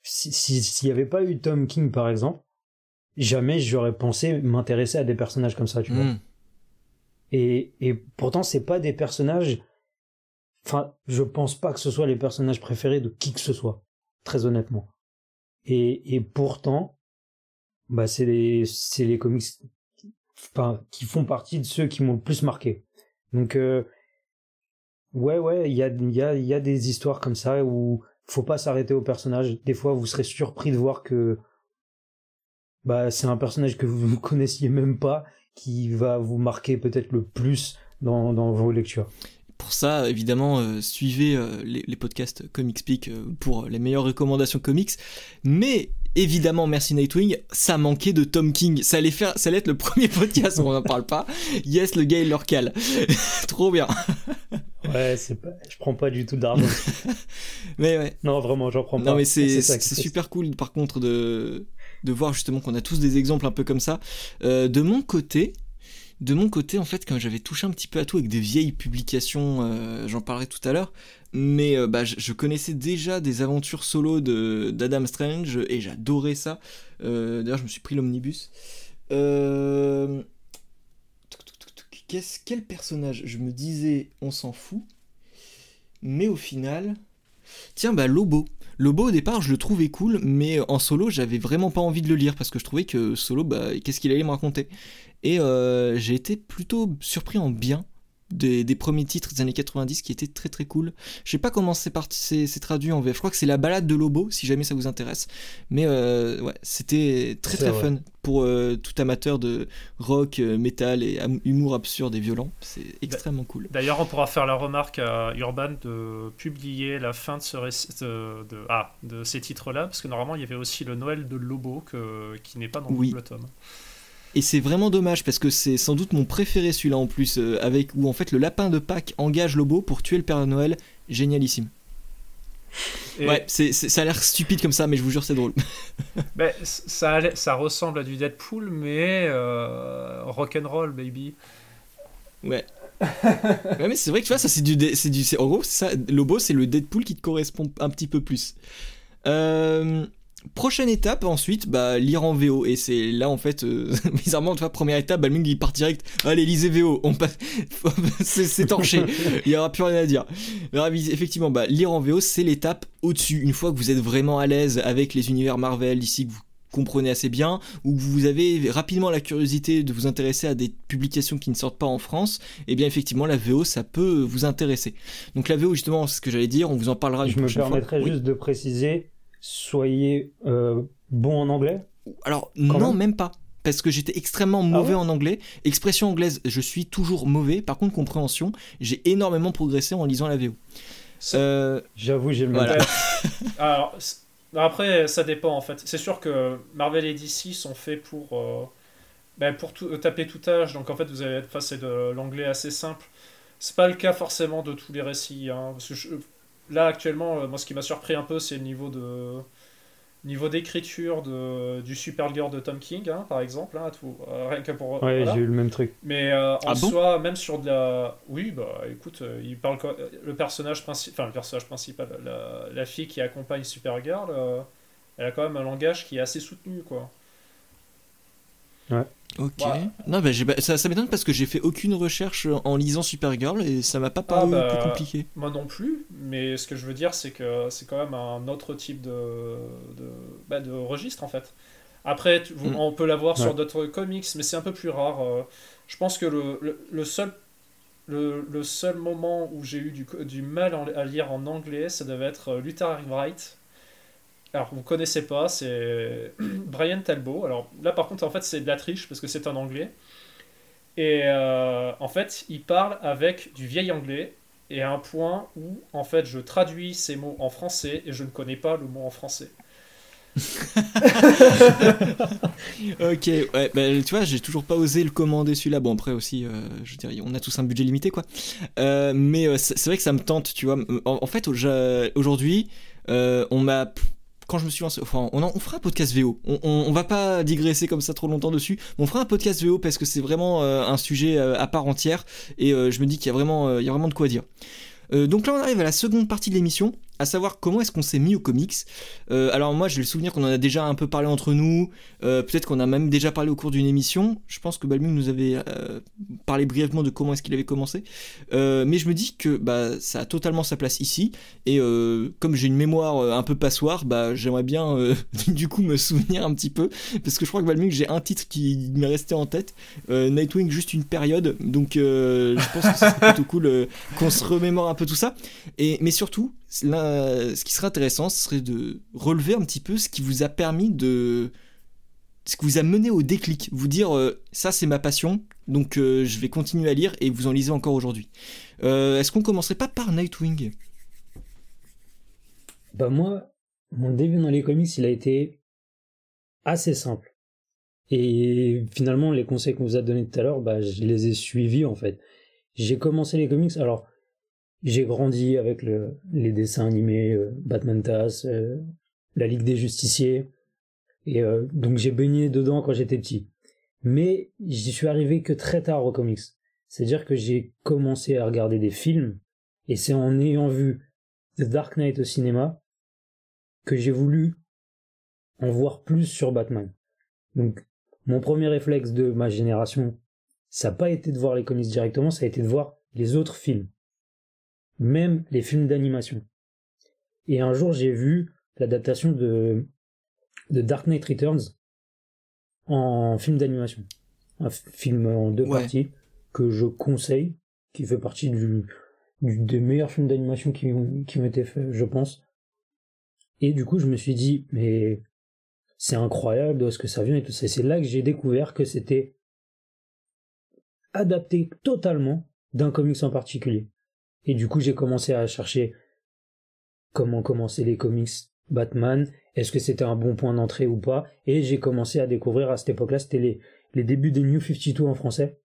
s'il n'y avait pas eu Tom King, par exemple, jamais j'aurais pensé m'intéresser à des personnages comme ça, tu vois. Hmm. Et, et pourtant, c'est pas des personnages. Enfin, je pense pas que ce soit les personnages préférés de qui que ce soit, très honnêtement. Et, et pourtant, bah c'est les c'est les comics enfin, qui font partie de ceux qui m'ont le plus marqué. Donc euh, ouais ouais, il y a il y a il y a des histoires comme ça où faut pas s'arrêter au personnage. Des fois, vous serez surpris de voir que bah c'est un personnage que vous ne connaissiez même pas qui va vous marquer peut-être le plus dans, dans vos lectures. Pour ça, évidemment, euh, suivez euh, les, podcasts Comic Speak euh, pour les meilleures recommandations comics. Mais évidemment, merci Nightwing, ça manquait de Tom King. Ça allait, faire, ça allait être le premier podcast où on n'en parle pas. Yes, le gars, il leur cale. Trop bien. ouais, pas... je prends pas du tout d'argent. mais ouais. Non, vraiment, j'en prends pas. Non, mais c'est super cool, par contre, de, de voir justement qu'on a tous des exemples un peu comme ça. de mon côté, de mon côté, en fait, quand j'avais touché un petit peu à tout avec des vieilles publications, euh, j'en parlerai tout à l'heure, mais euh, bah, je, connaissais déjà des aventures solo d'Adam Strange et j'adorais ça. Euh, d'ailleurs, je me suis pris l'omnibus. quel personnage? Je me disais, on s'en fout. Mais au final, tiens, bah Lobo. Lobo au départ je le trouvais cool, mais en solo j'avais vraiment pas envie de le lire parce que je trouvais que solo, bah, qu'est-ce qu'il allait me raconter? Et euh, j'ai été plutôt surpris en bien des, premiers titres des années 90 qui étaient très très cool. Je sais pas comment c'est traduit en VF. Je crois que c'est la balade de Lobo, si jamais ça vous intéresse. Mais euh, ouais, c'était très très fun pour euh, tout amateur de rock, euh, métal et humour absurde et violent. C'est extrêmement cool. D'ailleurs, on pourra faire la remarque à Urban de publier la fin de, ce de, ah, de ces titres-là, parce que normalement il y avait aussi le Noël de Lobo que, qui n'est pas dans le tome. Et c'est vraiment dommage parce que c'est sans doute mon préféré celui-là en plus, euh, avec où en fait le lapin de Pâques engage Lobo pour tuer le Père Noël. Génialissime. Ouais, ça a l'air stupide comme ça, mais je vous jure, c'est drôle. ben, ça, ça ressemble à du Deadpool, mais euh, rock'n'roll, baby. Ouais. ouais, mais c'est vrai que tu vois, ça c'est du. C'est du en gros, ça, Lobo, c'est le Deadpool qui te correspond un petit peu plus. Euh, Prochaine étape ensuite, bah, lire en VO. Et c'est là en fait, euh, bizarrement, tu vois, première étape, Balming il part direct. Allez, lisez VO. On passe, c'est torché. il n'y aura plus rien à dire. effectivement, bah, lire en VO, c'est l'étape au-dessus. Une fois que vous êtes vraiment à l'aise avec les univers Marvel, ici que vous comprenez assez bien, ou que vous avez rapidement la curiosité de vous intéresser à des publications qui ne sortent pas en France, et eh bien effectivement la VO ça peut vous intéresser. Donc la VO justement, c'est ce que j'allais dire, on vous en parlera. Je me permettrais juste de préciser soyez euh, bon en anglais? Alors non, même, pas. Parce que j'étais extrêmement ah mauvais en anglais. Expression anglaise, je suis toujours mauvais. Par contre, compréhension, j'ai énormément progressé en lisant la VO. Euh, J'avoue, j'ai le voilà. Alors, après, ça dépend en fait. C'est sûr que Marvel et DC sont faits pour, euh, ben, pour taper tout âge. Donc en fait, vous allez être face à de l'anglais assez simple. C'est pas le cas forcément de tous les récits. Hein, parce que je, là actuellement, euh, moi ce qui m'a surpris un peu, c'est le niveau de niveau d'écriture de, du Supergirl de Tom King, hein, par exemple, hein, tout, euh, rien que pour. Ouais, j'ai eu le même truc. Mais euh, en ah soi, même sur de la. Oui, bah écoute, il parle. Le personnage principal. Enfin, le personnage principal, la, la fille qui accompagne Supergirl, elle a quand même un langage qui est assez soutenu, quoi. Ouais. Ok. Non, bah, ça, ça m'étonne parce que j'ai fait aucune recherche en lisant Supergirl et ça m'a pas ah, paru bah, plus compliqué. Moi non plus, mais ce que je veux dire, c'est que c'est quand même un autre type de, de, bah, de registre en fait. Après, mm. on peut l'avoir sur d'autres comics, mais c'est un peu plus rare. Euh. je pense que le, le, seul, le, le, seul moment où j'ai eu du, du mal à lire en anglais, ça devait être euh, Luther Wright alors, vous connaissez pas, c'est Brian Talbot. Alors là, par contre, en fait, c'est de la triche parce que c'est un anglais. Et euh, en fait, il parle avec du vieil anglais et à un point où, en fait, je traduis ces mots en français et je ne connais pas le mot en français. ok, ouais, bah, tu vois, j'ai toujours pas osé le commander celui-là. Bon, après aussi, euh, je dirais, on a tous un budget limité, quoi. Euh, mais c'est vrai que ça me tente, tu vois. en fait, aujourd'hui, on m'a quand je me suis lancé, enfin, on, on fera un podcast VO. On, on, va pas digresser comme ça trop longtemps dessus. on fera un podcast VO parce que c'est vraiment euh, un sujet euh, à part entière et euh, je me dis qu'il y a vraiment, il y a vraiment de quoi dire. donc là, on arrive à la seconde partie de l'émission à savoir comment est-ce qu'on s'est mis aux comics. Euh, alors moi j'ai le souvenir qu'on en a déjà un peu parlé entre nous, euh, peut-être qu'on a même déjà parlé au cours d'une émission, je pense que Balmung nous avait euh, parlé brièvement de comment est-ce qu'il avait commencé, mais je me dis que bah, ça a totalement sa place ici, et comme j'ai une mémoire un peu passoire, bah, j'aimerais bien du coup me souvenir un petit peu, parce que je crois que Balmung j'ai un titre qui m'est resté en tête, Nightwing juste une période, donc je pense que c'est plutôt cool qu'on se remémore un peu tout ça, et, mais surtout ce qui serait intéressant, ce serait de relever un petit peu ce qui vous a permis de. Ce qui vous a mené au déclic. Vous dire, euh, ça c'est ma passion, donc euh, je vais continuer à lire et vous en lisez encore aujourd'hui. Euh, est-ce qu'on commencerait pas par Nightwing? Bah, moi, mon début dans les comics, il a été assez simple. Et finalement, les conseils qu'on vous a donnés tout à l'heure, bah, je les ai suivis en fait. J'ai commencé les comics, alors j'ai grandi avec le, les dessins animés, euh, Batman Tass, euh, la Ligue des Justiciers, et euh, donc j'ai baigné dedans quand j'étais petit. Mais j'y suis arrivé que très tard aux comics. C'est-à-dire que j'ai commencé à regarder des films, et c'est en ayant vu The Dark Knight au cinéma que j'ai voulu en voir plus sur Batman. Donc mon premier réflexe de ma génération, ça n'a pas été de voir les comics directement, ça a été de voir les autres films. Même les films d'animation. Et un jour, j'ai vu l'adaptation de, de Dark Knight Returns en film d'animation. Un film en deux parties que je conseille, qui fait partie du, des meilleurs films d'animation qui, qui ont été faits, je pense. Et du coup, je me suis dit, mais c'est incroyable d'où est-ce que ça vient et tout ça. C'est là que j'ai découvert que c'était adapté totalement d'un comics en particulier. Et du coup, j'ai commencé à chercher comment commencer les comics Batman, est-ce que c'était un bon point d'entrée ou pas, et j'ai commencé à découvrir à cette époque-là, c'était les, les débuts des New 52 en français.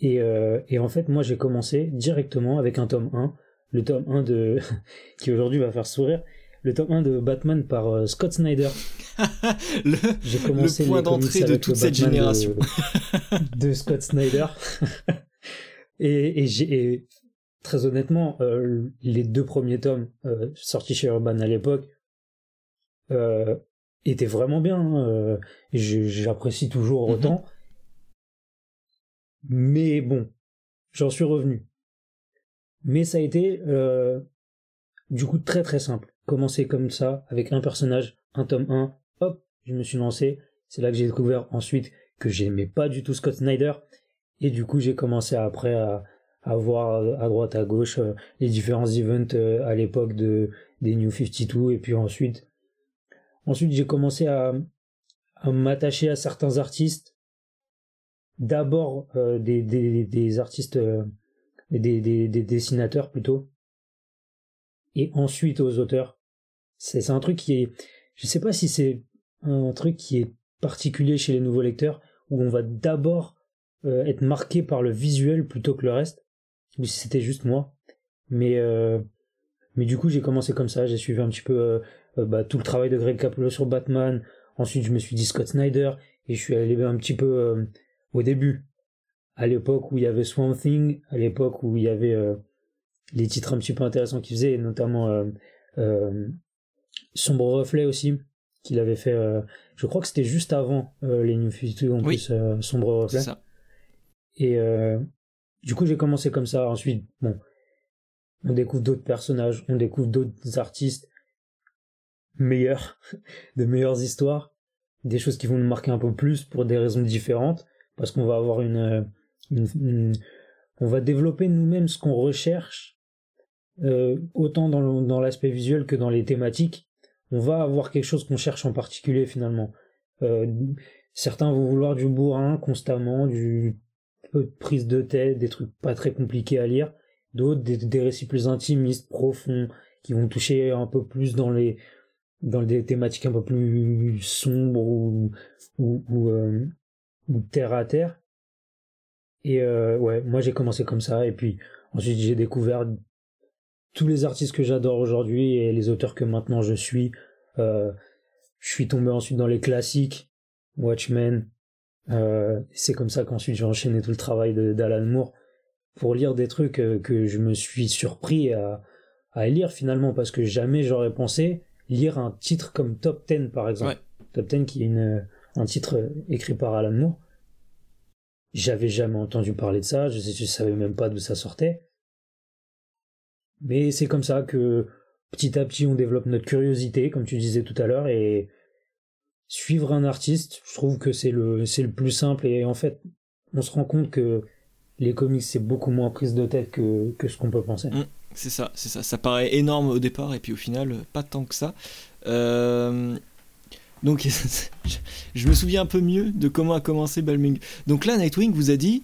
Et, euh, et en fait, moi, j'ai commencé directement avec un tome 1, le tome 1 de, qui aujourd'hui va faire sourire, le tome 1 de Batman par euh, Scott Snyder. J'ai commencé le point d'entrée de toute cette génération. De, Scott Snyder. et, et, j'ai, très honnêtement, euh, les deux premiers tomes euh, sortis chez Urban à l'époque étaient vraiment bien. Hein, j'apprécie toujours mhm. autant. Mais bon, j'en suis revenu. Mais ça a été du coup très très simple commencer comme ça, avec un personnage, un tome 1, hop, je me suis lancé. C'est là que j'ai découvert ensuite que j'aimais pas du tout Scott Snyder. Et du coup, j'ai commencé après à, à voir à droite, à gauche euh, les différents events euh, à l'époque de, des New 52. Et puis ensuite, ensuite j'ai commencé à, à m'attacher à certains artistes. D'abord euh, des, des, des, artistes, des, des, des dessinateurs plutôt et ensuite aux auteurs. C'est un truc qui est, je sais pas si c'est un truc qui est particulier chez les nouveaux lecteurs, où on va d'abord euh, être marqué par le visuel plutôt que le reste, ou si c'était juste moi. Mais, euh, mais du coup, j'ai commencé comme ça, j'ai suivi un petit peu euh, bah, tout le travail de Greg Capullo sur Batman, ensuite je me suis dit Scott Snyder, et je suis allé un petit peu au début, à l'époque où il y avait Swamp Thing, à l'époque où il y avait les titres un petit peu intéressants qu'il faisait, notamment euh, euh, Sombre Reflet aussi, qu'il avait fait, euh, je crois que c'était juste avant les New 52 en plus, Sombre Reflet. Ça. Et du coup, j'ai commencé comme ça. Ensuite, bon, on découvre d'autres personnages, on découvre d'autres artistes meilleurs, de meilleures histoires, des choses qui vont nous marquer un peu plus pour des raisons différentes, parce qu'on va avoir une, on va développer nous-mêmes ce qu'on recherche euh, autant dans l'aspect visuel que dans les thématiques, on va avoir quelque chose qu'on cherche en particulier finalement. Euh, certains vont vouloir du bourrin constamment, du peu de prise de tête, des trucs pas très compliqués à lire, d'autres des, récits plus intimistes, profonds, qui vont toucher un peu plus dans les dans des thématiques un peu plus sombres ou ou, ou, euh, terre à terre. Et ouais, moi j'ai commencé comme ça et puis ensuite j'ai découvert tous les artistes que j'adore aujourd'hui et les auteurs que maintenant je suis. Euh, je suis tombé ensuite dans les classiques, Watchmen. Euh, c'est comme ça qu'ensuite j'ai enchaîné tout le travail d'Alan Moore pour lire des trucs euh, que je me suis surpris à, à lire finalement parce que jamais j'aurais pensé lire un titre comme Top 10 par exemple. Top 10 qui est une, un titre écrit par Alan Moore. J'avais jamais entendu parler de ça, je, je savais même pas d'où ça sortait. Mais c'est comme ça que petit à petit on développe notre curiosité, comme tu disais tout à l'heure, et suivre un artiste, je trouve que c'est le, c'est le plus simple, et en fait, on se rend compte que les comics c'est beaucoup moins prise de tête que, que ce qu'on peut penser. Mm, c'est ça, c'est ça. Ça paraît énorme au départ et puis au final pas tant que ça. Euh, donc je me souviens un peu mieux de comment a commencé Balming. Donc là Nightwing vous a dit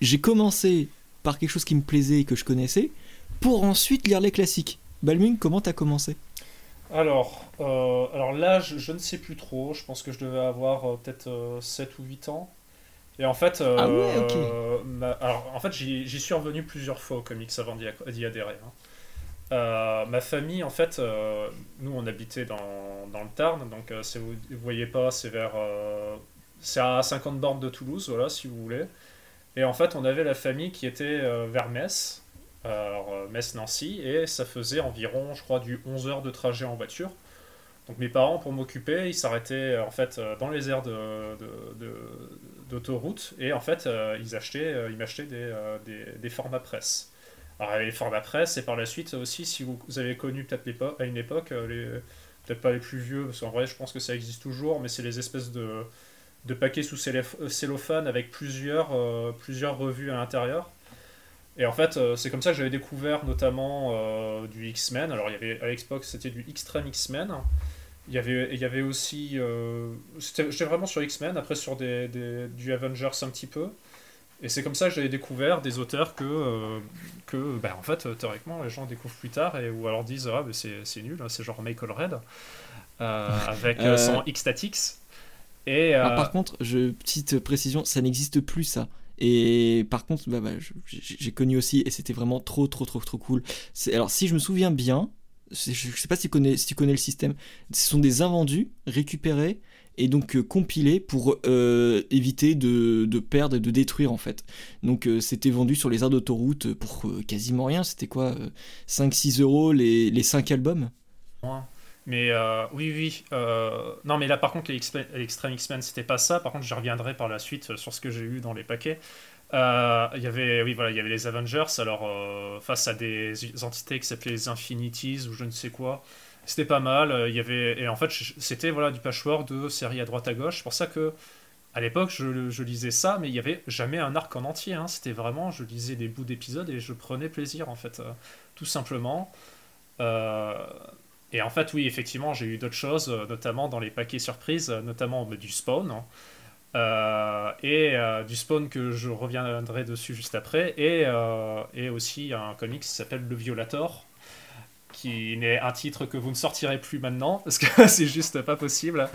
j'ai commencé par quelque chose qui me plaisait et que je connaissais pour ensuite lire les classiques. Balming, comment t'as commencé? Alors, euh, alors là, je, ne sais plus trop. Je pense que je devais avoir euh, peut-être 7 ou 8 ans. Et en fait, ah ouais, alors, en fait j'y suis revenu plusieurs fois aux comics avant d'y adhérer. Hein. Euh, ma famille, en fait, euh, nous on habitait dans, dans le Tarn, donc euh, si vous ne voyez pas, c'est vers. c'est à 50 bornes de Toulouse, voilà, si vous voulez. Et en fait, on avait la famille qui était vers Metz, alors Metz-Nancy, et ça faisait environ, je crois, du 11 heures de trajet en voiture. Donc mes parents, pour m'occuper, ils s'arrêtaient en fait dans les aires d'autoroute, et en fait, ils achetaient, m'achetaient des, des, des formats presse. Alors, les formats presse, et par la suite aussi, si vous, avez connu à une époque, euh, peut-être pas les plus vieux, parce qu'en vrai, je pense que ça existe toujours, mais c'est les espèces de, paquets sous euh, cellophane avec euh, plusieurs revues à l'intérieur. Et en fait, c'est comme ça que j'avais découvert notamment du X-Men. Alors, il y avait, à Xbox, c'était du Extreme X-Men. Il y avait, il y avait aussi. J'étais vraiment sur X-Men, après sur des, des, du Avengers un petit peu. Et c'est comme ça que j'avais découvert des auteurs que, euh, que ben, en fait, théoriquement, les gens découvrent plus tard, et, ou alors disent Ah, c'est nul, hein, c'est genre Michael Red, euh, avec euh, son X-Statix. Et, ah, par contre, je, petite précision, ça n'existe plus ça. Et par contre, bah, bah, j'ai connu aussi, et c'était vraiment trop, trop, trop, trop cool. Alors, si je me souviens bien, je sais pas si tu connais, si tu connais le système, ce sont des invendus récupérés et donc euh, compilé pour euh, éviter de, de, perdre et de détruire en fait. Donc euh, c'était vendu sur les aires d'autoroute pour quasiment rien, c'était quoi 5-6 euros les, les 5 albums? Mais oui, oui. non, mais là, par contre, les Extreme X-Men, c'était pas ça. Par contre, j'y reviendrai par la suite sur ce que j'ai eu dans les paquets. Il y avait, oui, voilà, il y avait les Avengers. Alors, face à des entités qui s'appelaient les Infinities ou je ne sais quoi, c'était pas mal. Euh, il y avait et en fait c'était voilà du patchwork de séries à droite à gauche. C'est pour ça que à l'époque je, je, lisais ça, mais il y avait jamais un arc en entier. Hein. C'était vraiment je lisais des bouts d'épisodes et je prenais plaisir en fait, euh, tout simplement. Euh, et en fait oui effectivement j'ai eu d'autres choses, notamment dans les paquets surprises, notamment bah, du spawn. Hein. et du spawn que je reviendrai dessus juste après, et, et aussi un comic qui s'appelle Le Violator, qui n'est un titre que vous ne sortirez plus maintenant, parce que c'est juste pas possible,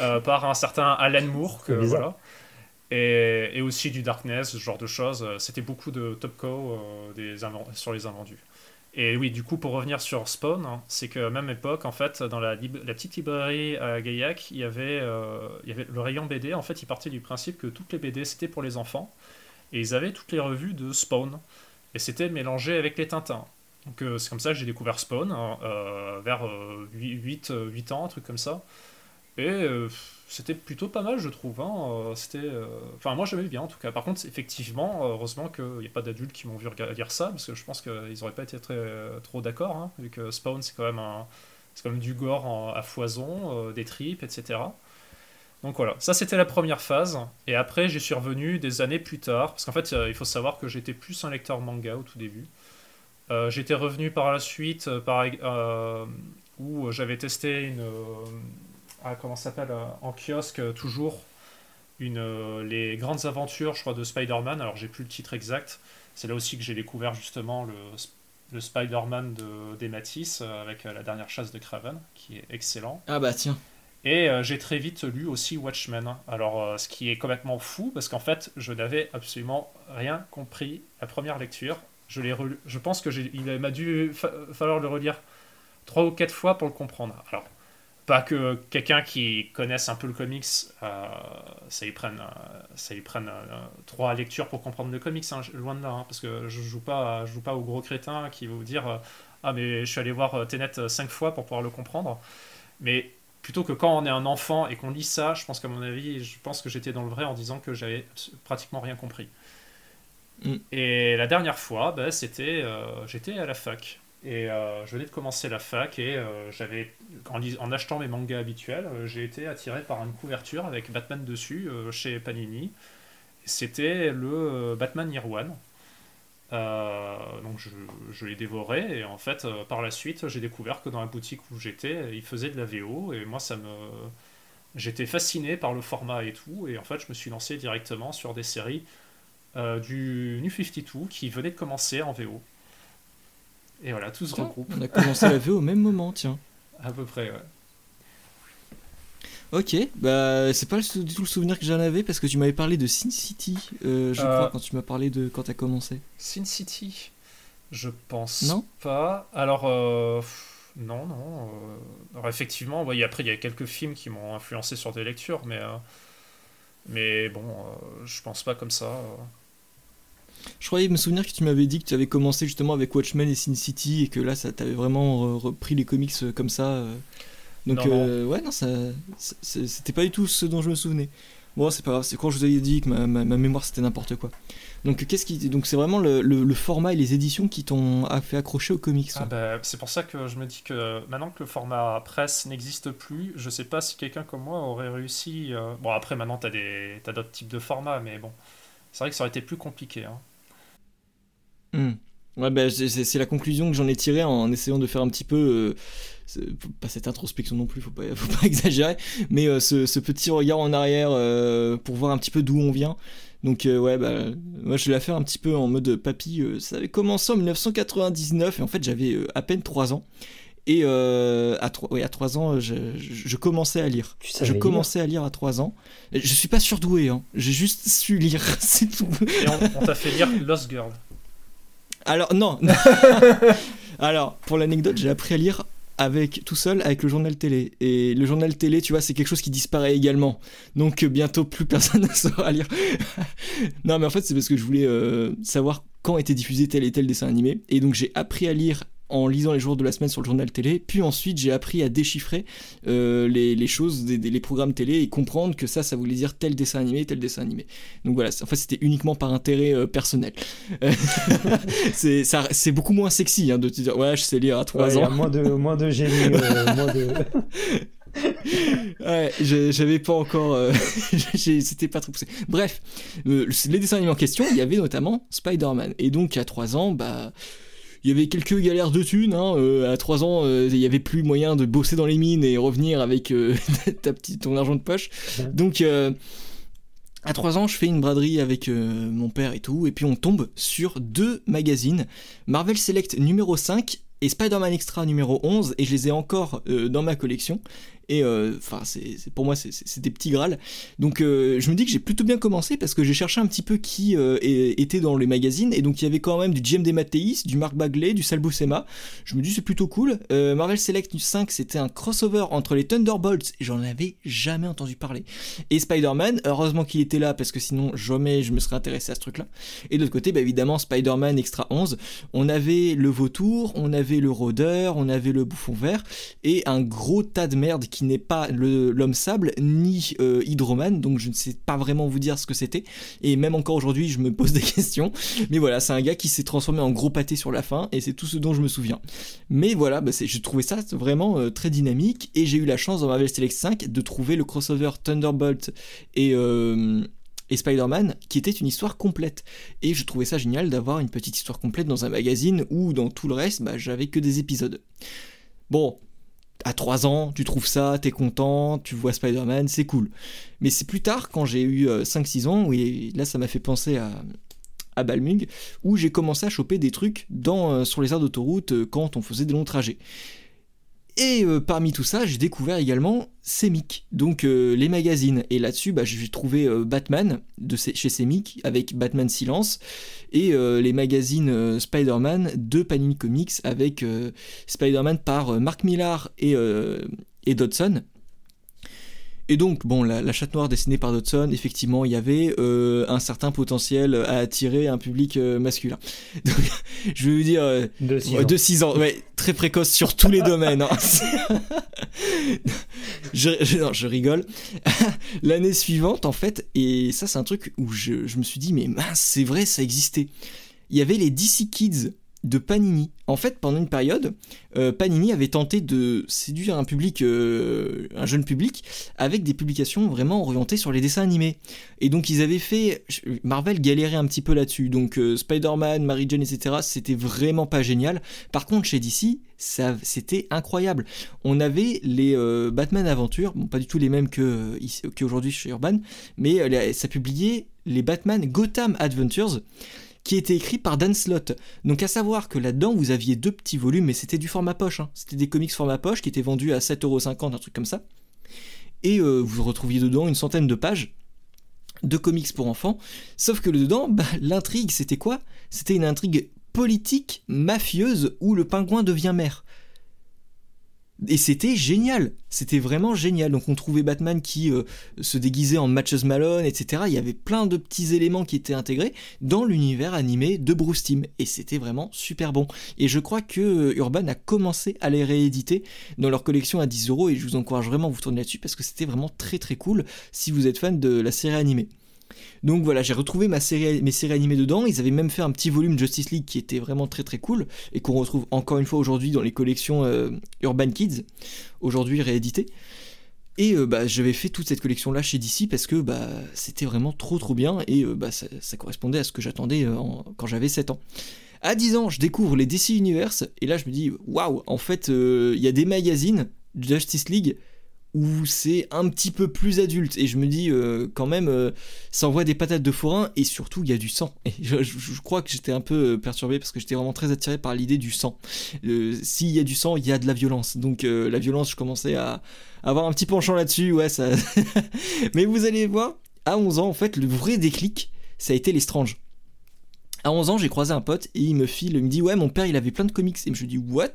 euh, par un certain Alan Moore, que, voilà. Et, et, aussi du Darkness, ce genre de choses. C'était beaucoup de Topco euh, des sur les invendus. Et oui, du coup, pour revenir sur Spawn, hein, c'est que même époque, en fait, dans la, petite librairie à Gaillac, il y, avait, euh, le rayon BD. En fait, il partait du principe que toutes les BD, c'était pour les enfants. Et ils avaient toutes les revues de Spawn. Et c'était mélangé avec les Tintins. Donc euh, c'est comme ça que j'ai découvert Spawn, hein, euh, vers 8, euh, 8, ans, un truc comme ça. Et c'était plutôt pas mal, je trouve. Hein. C'était, enfin, moi j'aimais bien en tout cas. Par contre, effectivement, heureusement qu'il n'y a pas d'adultes qui m'ont vu lire ça, parce que je pense qu'ils n'auraient pas été très, trop d'accord, hein, vu que Spawn c'est quand même un, c'est quand même du gore à foison, des tripes, etc. Donc voilà, ça c'était la première phase. Et après, j'y suis revenu des années plus tard, parce qu'en fait, il faut savoir que j'étais plus un lecteur manga au tout début. Euh, j'étais revenu par la suite euh, par, euh, où j'avais testé une. Ah, comment s'appelle En kiosque, toujours. Une, les grandes aventures, je crois, de Spider-Man. Alors, j'ai plus le titre exact. C'est là aussi que j'ai découvert justement le, le Spider-Man de d'Ematis avec la dernière chasse de Craven, qui est excellent. Ah bah tiens. Et j'ai très vite lu aussi Watchmen. Alors, ce qui est complètement fou, parce qu'en fait, je n'avais absolument rien compris la première lecture. Je, je pense qu'il m'a dû falloir le relire trois ou quatre fois pour le comprendre. Alors, pas que quelqu'un qui connaisse un peu le comics, euh, ça y prenne, euh, ça prenne euh, trois lectures pour comprendre le comics, hein, loin de là, hein, parce que je joue pas, je joue pas au gros crétin qui va vous dire ah mais je suis allé voir Tenet cinq fois pour pouvoir le comprendre. Mais plutôt que quand on est un enfant et qu'on lit ça, je pense qu'à mon avis, je pense que j'étais dans le vrai en disant que j'avais pratiquement rien compris. Mm. Et la dernière fois, bah, c'était, j'étais à la fac. Et euh, je venais de commencer la fac et euh, j'avais, en, achetant mes mangas habituels, j'ai été attiré par une couverture avec Batman dessus chez Panini. c'était le Batman Year One. donc je, je l'ai dévoré et en fait par la suite j'ai découvert que dans la boutique où j'étais ils faisaient de la VO et moi ça me j'étais fasciné par le format et tout, et en fait, je me suis lancé directement sur des séries euh, du New 52 qui venaient de commencer en VO. Et voilà, tout se regroupe. On a commencé la VO au même moment, tiens. À peu près, ouais. Ok, bah c'est pas du tout le souvenir que j'en avais parce que tu m'avais parlé de Sin City, euh, je crois, euh. quand tu m'as parlé de quand t'as commencé. Sin City Je pense non pas. Alors, non, non. Alors effectivement, après, il y a quelques films qui m'ont influencé sur des lectures, mais, euh, mais bon, euh, je pense pas comme ça. Euh. Je croyais me souvenir que tu m'avais dit que tu avais commencé justement avec Watchmen et Sin City et que là, ça t'avait vraiment repris les comics comme ça. Donc, ouais, non, ça, c'était pas du tout ce dont je me souvenais. Bon, c'est pas grave, c'est quand je vous avais dit que ma, ma mémoire c'était n'importe quoi. Donc qu'est-ce qui donc c'est vraiment le, format et les éditions qui t'ont fait accrocher aux comics. Ah bah, c'est pour ça que je me dis que maintenant que le format presse n'existe plus, je sais pas si quelqu'un comme moi aurait réussi. Euh, bon après maintenant t'as des t'as d'autres types de formats, mais bon c'est vrai que ça aurait été plus compliqué. Hein. Hmm. Ouais, bah, c'est la conclusion que j'en ai tirée en essayant de faire un petit peu, euh, pas cette introspection non plus, faut pas, faut pas exagérer, mais euh, ce, petit regard en arrière pour voir un petit peu d'où on vient. Donc euh, ouais, bah, moi je vais la faire un petit peu en mode papy. Euh, ça avait commencé en 1999 et en fait j'avais euh, à peine 3 ans. Et à, 3, à 3 ans, je, commençais à lire. Je commençais à lire à 3 ans. Je suis pas surdoué, hein. j'ai juste su lire, c'est tout. Et on, t'a fait lire Lost Girl. Alors, non. Alors, pour l'anecdote, j'ai appris à lire avec tout seul avec le journal télé. Et le journal télé, tu vois, c'est quelque chose qui disparaît également. Donc euh, bientôt plus personne ne saura lire. non, mais en fait, c'est parce que je voulais euh, savoir quand était diffusé tel et tel dessin animé. Et donc j'ai appris à lire en lisant les jours de la semaine sur le journal télé, puis ensuite j'ai appris à déchiffrer euh, les, choses, des, les programmes télé et comprendre que ça, ça voulait dire tel dessin animé, tel dessin animé. Donc voilà, en fait c'était uniquement par intérêt euh, personnel. c'est beaucoup moins sexy hein, de te dire ouais, je sais lire à 3 ans. Y a moins de, moins de génie, euh, moins de... ouais, j'avais pas encore. C'était pas trop poussé. Bref, les dessins animés en question, il y avait notamment Spider-Man. Et donc, à 3 ans, bah il y avait quelques galères de thunes. Hein, euh, à 3 ans, euh, il n'y avait plus moyen de bosser dans les mines et revenir avec euh, ta petite, ton argent de poche. Donc, à 3 ans, je fais une braderie avec mon père et tout, et puis on tombe sur deux magazines Marvel Select numéro 5 et Spider-Man Extra numéro 11, et je les ai encore dans ma collection. Et euh, enfin, c'est pour moi, c'est des petits grâles. Donc, euh, je me dis que j'ai plutôt bien commencé parce que j'ai cherché un petit peu qui euh, était dans les magazines. Et donc, il y avait quand même du GMD Mathéis, du Marc Bagley, du Sal Buscema. Je me dis, c'est plutôt cool. Marvel Select 5, c'était un crossover entre les Thunderbolts, j'en avais jamais entendu parler, et Spider-Man. Heureusement qu'il était là parce que sinon, jamais je me serais intéressé à ce truc-là. Et de l'autre côté, bah, évidemment, Spider-Man Extra 11. On avait le vautour, on avait le rôdeur, on avait le bouffon vert, et un gros tas de merde qui qui n'est pas l'homme sable ni euh, Hydroman, donc je ne sais pas vraiment vous dire ce que c'était. Et même encore aujourd'hui, je me pose des questions. Mais voilà, c'est un gars qui s'est transformé en gros pâté sur la fin, et c'est tout ce dont je me souviens. Mais voilà, bah j'ai ça vraiment euh, très dynamique, et j'ai eu la chance dans Marvel Select 5 de trouver le crossover Thunderbolt et euh, et Spider-Man, qui était une histoire complète. Et je trouvais ça génial d'avoir une petite histoire complète dans un magazine où dans tout le reste, bah, j'avais que des épisodes. Bon, à 3 ans, tu trouves ça, t'es content, tu vois Spider-Man, c'est cool. Mais c'est plus tard, quand j'ai eu 5-6 euh, ans, oui, là ça m'a fait penser à, à Balmung, où j'ai commencé à choper des trucs dans, euh, sur les aires d'autoroute euh, quand on faisait des longs trajets. Et euh, parmi tout ça, j'ai découvert également Semic, donc euh, les magazines. Et là-dessus, bah, j'ai trouvé euh, Batman chez Semic avec Batman Silence et les magazines Spider-Man de Panini Comics avec Spider-Man par Mark Millar et, et Dodson. Et donc, bon, la, chatte noire dessinée par Dodson, effectivement, il y avait euh, un certain potentiel à attirer un public euh, masculin. Donc, je vais vous dire... Euh, de 6 ans. ouais, très précoce sur tous les domaines. Hein. je, non, je rigole. L'année suivante, en fait, et ça c'est un truc où je, je me suis dit, mais mince, c'est vrai, ça existait. Il y avait les DC Kids de Panini. En fait, pendant une période, euh, Panini avait tenté de séduire un public, euh, un jeune public, avec des publications vraiment orientées sur les dessins animés. Et donc ils avaient fait, Marvel galérait un petit peu là-dessus. Donc euh, Spider-Man, Mary Jane, etc. C'était vraiment pas génial. Par contre, chez DC, c'était incroyable. On avait les Batman Aventures, bon pas du tout les mêmes que qu'aujourd'hui chez Urban, mais ça publiait les Batman Gotham Adventures qui était écrit par Dan Slott. Donc à savoir que là-dedans, vous aviez deux petits volumes, mais c'était du format poche. Hein. C'était des comics format poche qui étaient vendus à 7,50€, un truc comme ça. Et euh, vous retrouviez dedans une centaine de pages de comics pour enfants. Sauf que dedans, bah, l'intrigue, c'était quoi? C'était une intrigue politique, mafieuse, où le pingouin devient maire. Et c'était génial, c'était vraiment génial. Donc on trouvait Batman qui euh, se déguisait en Matches Malone, etc. Il y avait plein de petits éléments qui étaient intégrés dans l'univers animé de Bruce Timm. Et c'était vraiment super bon. Et je crois que euh, Urban a commencé à les rééditer dans leur collection à 10 euros. Et je vous encourage vraiment à vous tourner là-dessus parce que c'était vraiment très très cool si vous êtes fan de la série animée. Donc voilà, j'ai retrouvé ma série, mes séries animées dedans. Ils avaient même fait un petit volume Justice League qui était vraiment très très cool et qu'on retrouve encore une fois aujourd'hui dans les collections euh, Urban Kids, aujourd'hui réédité. Et euh, bah, j'avais fait toute cette collection là chez DC parce que bah, c'était vraiment trop trop bien et euh, bah, ça, correspondait à ce que j'attendais quand j'avais 7 ans. À 10 ans, je découvre les DC Universe et là je me dis waouh, en fait il y a des magazines Justice League où c'est un petit peu plus adulte. Et je me dis euh, quand même euh, ça envoie des patates de forain et surtout il y a du sang. Et je, crois que j'étais un peu euh, perturbé parce que j'étais vraiment très attiré par l'idée du sang. S'il y a du sang il y a de la violence. Donc la violence je commençais à, avoir un petit penchant là-dessus ouais mais vous allez voir à 11 ans en fait le vrai déclic ça a été les stranges à 11 ans, j'ai croisé un pote et il me file, il me dit ouais mon père il avait plein de comics. Et je me dis what?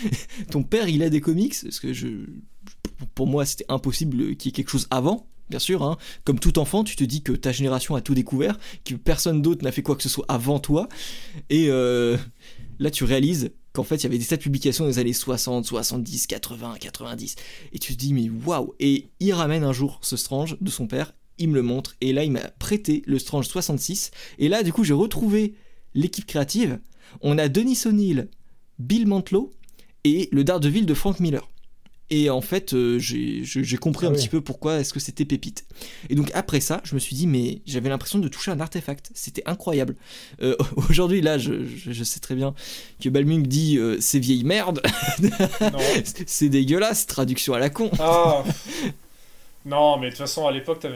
Ton père il a des comics? Parce que je, pour moi, c'était impossible qu'il y ait quelque chose avant. Bien sûr, hein. comme tout enfant, tu te dis que ta génération a tout découvert, que personne d'autre n'a fait quoi que ce soit avant toi. Et euh, là, tu réalises qu'en fait, il y avait des tas de publications des années 60, 70, 80, 90. Et tu te dis, mais waouh Et il ramène un jour ce Strange de son père, il me le montre, et là, il m'a prêté le Strange 66. Et là, du coup, j'ai retrouvé l'équipe créative. On a Denis O'Neill, Bill Mantlo et le Daredevil de Frank Miller. Et en fait, euh, j'ai compris un ah petit peu pourquoi est-ce que c'était pépite. Et donc après ça, je me suis dit, mais j'avais l'impression de toucher un artefact. C'était incroyable. Euh, aujourd'hui, là, je, sais très bien que Balmung dit euh, c'est vieille merde. c'est dégueulasse, traduction à la con. Ah. Non, mais de toute façon, à l'époque,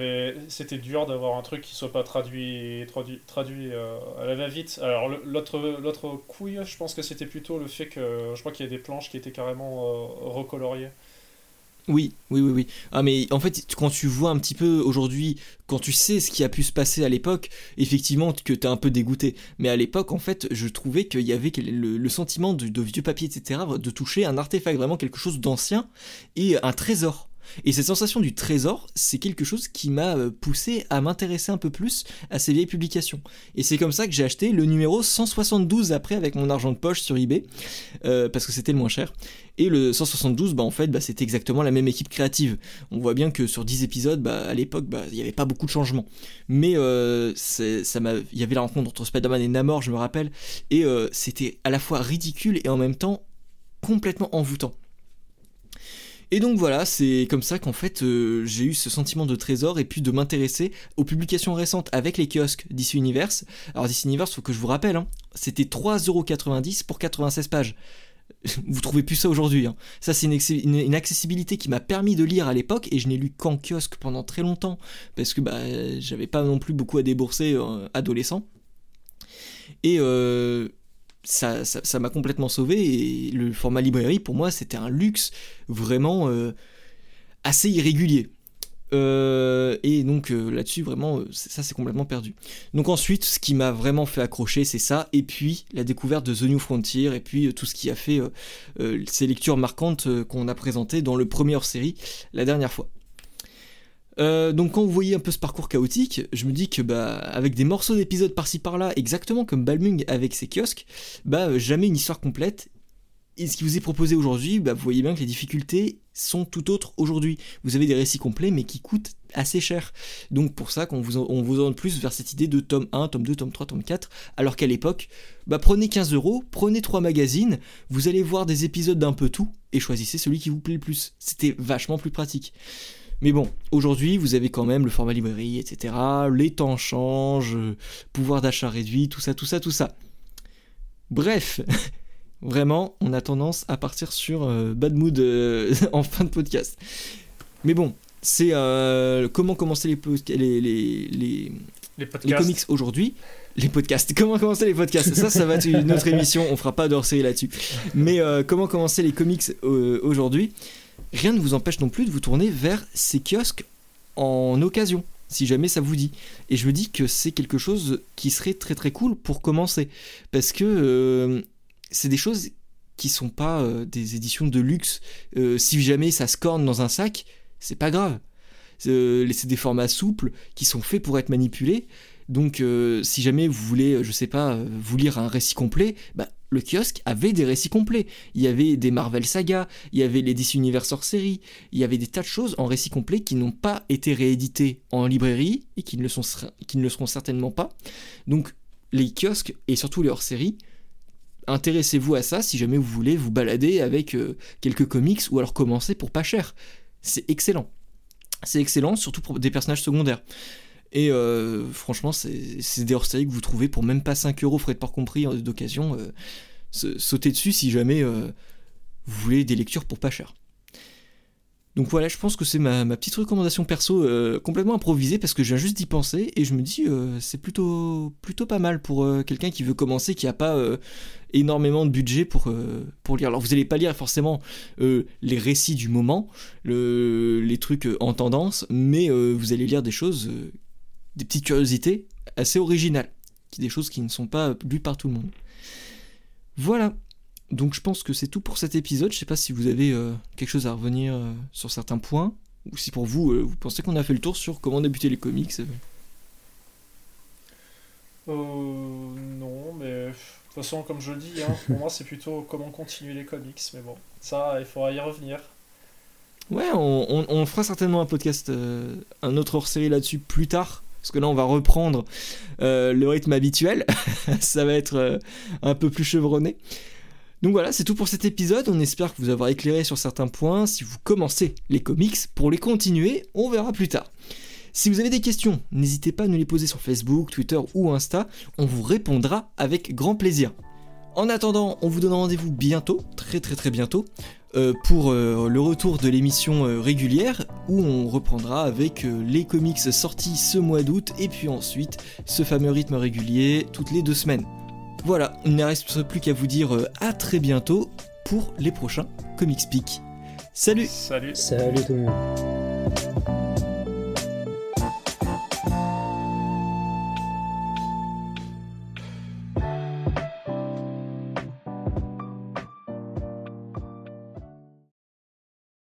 c'était dur d'avoir un truc qui soit pas traduit, traduit, traduit à la va-vite. Alors, l'autre couille, je pense que c'était plutôt le fait que je crois qu'il y a des planches qui étaient carrément recoloriées. Oui, oui, oui, oui. Ah, mais en fait, quand tu vois un petit peu aujourd'hui, quand tu sais ce qui a pu se passer à l'époque, effectivement, que t'es un peu dégoûté. Mais à l'époque, en fait, je trouvais qu'il y avait le, sentiment de, de, vieux papier, etc., de toucher un artefact, vraiment quelque chose d'ancien et un trésor. Et cette sensation du trésor, c'est quelque chose qui m'a euh, poussé à m'intéresser un peu plus à ces vieilles publications. Et c'est comme ça que j'ai acheté le numéro 172 après avec mon argent de poche sur eBay, euh, parce que c'était le moins cher. Et le 172, bah en fait, bah, c'était exactement la même équipe créative. On voit bien que sur 10 épisodes, bah, à l'époque, bah, il n'y avait pas beaucoup de changements. Mais euh, il y avait la rencontre entre Spider-Man et Namor, je me rappelle, et c'était à la fois ridicule et en même temps complètement envoûtant. Et donc voilà, c'est comme ça qu'en fait euh, j'ai eu ce sentiment de trésor et puis de m'intéresser aux publications récentes avec les kiosques DC Universe. Alors DC Universe, faut que je vous rappelle, hein, c'était 3,90€ pour 96 pages. Vous trouvez plus ça aujourd'hui. Hein. Ça, c'est une, accessibilité qui m'a permis de lire à l'époque et je n'ai lu qu'en kiosque pendant très longtemps parce que bah, j'avais pas non plus beaucoup à débourser euh, adolescent. Et euh, ça, m'a complètement sauvé et le format librairie pour moi c'était un luxe vraiment euh, assez irrégulier. Euh, et donc euh, là-dessus vraiment ça c'est complètement perdu. Donc ensuite ce qui m'a vraiment fait accrocher c'est ça et puis la découverte de The New Frontier et puis tout ce qui a fait ces lectures marquantes qu'on a présentées dans le premier hors série la dernière fois. Euh, donc quand vous voyez un peu ce parcours chaotique, je me dis que bah avec des morceaux d'épisodes par-ci par-là, exactement comme Balmung avec ses kiosques, bah jamais une histoire complète. Et ce qui vous est proposé aujourd'hui, bah, vous voyez bien que les difficultés sont tout autres aujourd'hui. Vous avez des récits complets mais qui coûtent assez cher. Donc pour ça qu'on vous, on vous oriente plus vers cette idée de tome 1, tome 2, tome 3, tome 4, alors qu'à l'époque, bah prenez 15 euros, prenez 3 magazines, vous allez voir des épisodes d'un peu tout, et choisissez celui qui vous plaît le plus. C'était vachement plus pratique. Mais bon, aujourd'hui, vous avez quand même le format librairie, etc. Les temps changent, pouvoir d'achat réduit, tout ça, tout ça, tout ça. Bref, vraiment, on a tendance à partir sur euh, bad mood euh, en fin de podcast. Mais bon, c'est euh, comment commencer les, les, les, les, comics aujourd'hui? Les podcasts. Comment commencer les podcasts? Ça, ça va être une autre émission. On fera pas série là-dessus. Mais comment commencer les comics aujourd'hui? Rien ne vous empêche non plus de vous tourner vers ces kiosques en occasion si jamais ça vous dit. Et je me dis que c'est quelque chose qui serait très très cool pour commencer. Parce que c'est des choses qui sont pas euh, des éditions de luxe. Euh, si jamais ça se corne dans un sac, c'est pas grave. Euh, c'est des formats souples qui sont faits pour être manipulés. Donc, si jamais vous voulez, je sais pas, vous lire un récit complet, bah, le kiosque avait des récits complets. Il y avait des Marvel Saga, il y avait les DC Universe hors série, il y avait des tas de choses en récits complets qui n'ont pas été réédités en librairie et qui ne le, seront certainement pas. Donc, les kiosques et surtout les hors série intéressez-vous à ça si jamais vous voulez vous balader avec euh, quelques comics ou alors commencer pour pas cher. C'est excellent. C'est excellent, surtout pour des personnages secondaires. Et euh, franchement, c'est des hors que vous trouvez pour même pas 5 euros, frais de port compris, d'occasion. Euh, sautez dessus si jamais vous voulez des lectures pour pas cher. Donc voilà, je pense que c'est ma, petite recommandation perso euh, complètement improvisée parce que je viens juste d'y penser et je me dis euh, c'est plutôt, plutôt pas mal pour euh, quelqu'un qui veut commencer, qui n'a pas énormément de budget pour, pour lire. Alors vous n'allez pas lire forcément les récits du moment, les trucs en tendance, mais vous allez lire des choses, des petites curiosités assez originales, des choses qui ne sont pas lues par tout le monde. Voilà, donc je pense que c'est tout pour cet épisode. Je sais pas si vous avez euh, quelque chose à revenir euh, sur certains points, ou si pour vous, euh, vous pensez qu'on a fait le tour sur comment débuter les comics. non, mais de toute façon, comme je le dis, hein, pour moi c'est plutôt comment continuer les comics. Mais bon, ça, il faudra y revenir. Ouais, on, fera certainement un podcast, un autre hors-série là-dessus plus tard. Parce que là, on va reprendre le rythme habituel. ça va être un peu plus chevronné. Donc voilà, c'est tout pour cet épisode. On espère que vous avoir éclairé sur certains points. Si vous commencez les comics, pour les continuer, on verra plus tard. Si vous avez des questions, n'hésitez pas à nous les poser sur Facebook, Twitter ou Insta. On vous répondra avec grand plaisir. En attendant, on vous donne rendez-vous bientôt, très très très bientôt, euh, pour euh, le retour de l'émission euh, régulière où on reprendra avec les comics sortis ce mois d'août et puis ensuite ce fameux rythme régulier toutes les deux semaines. Voilà, il ne reste plus qu'à vous dire à très bientôt pour les prochains Comics Peak. Salut Salut Salut tout le monde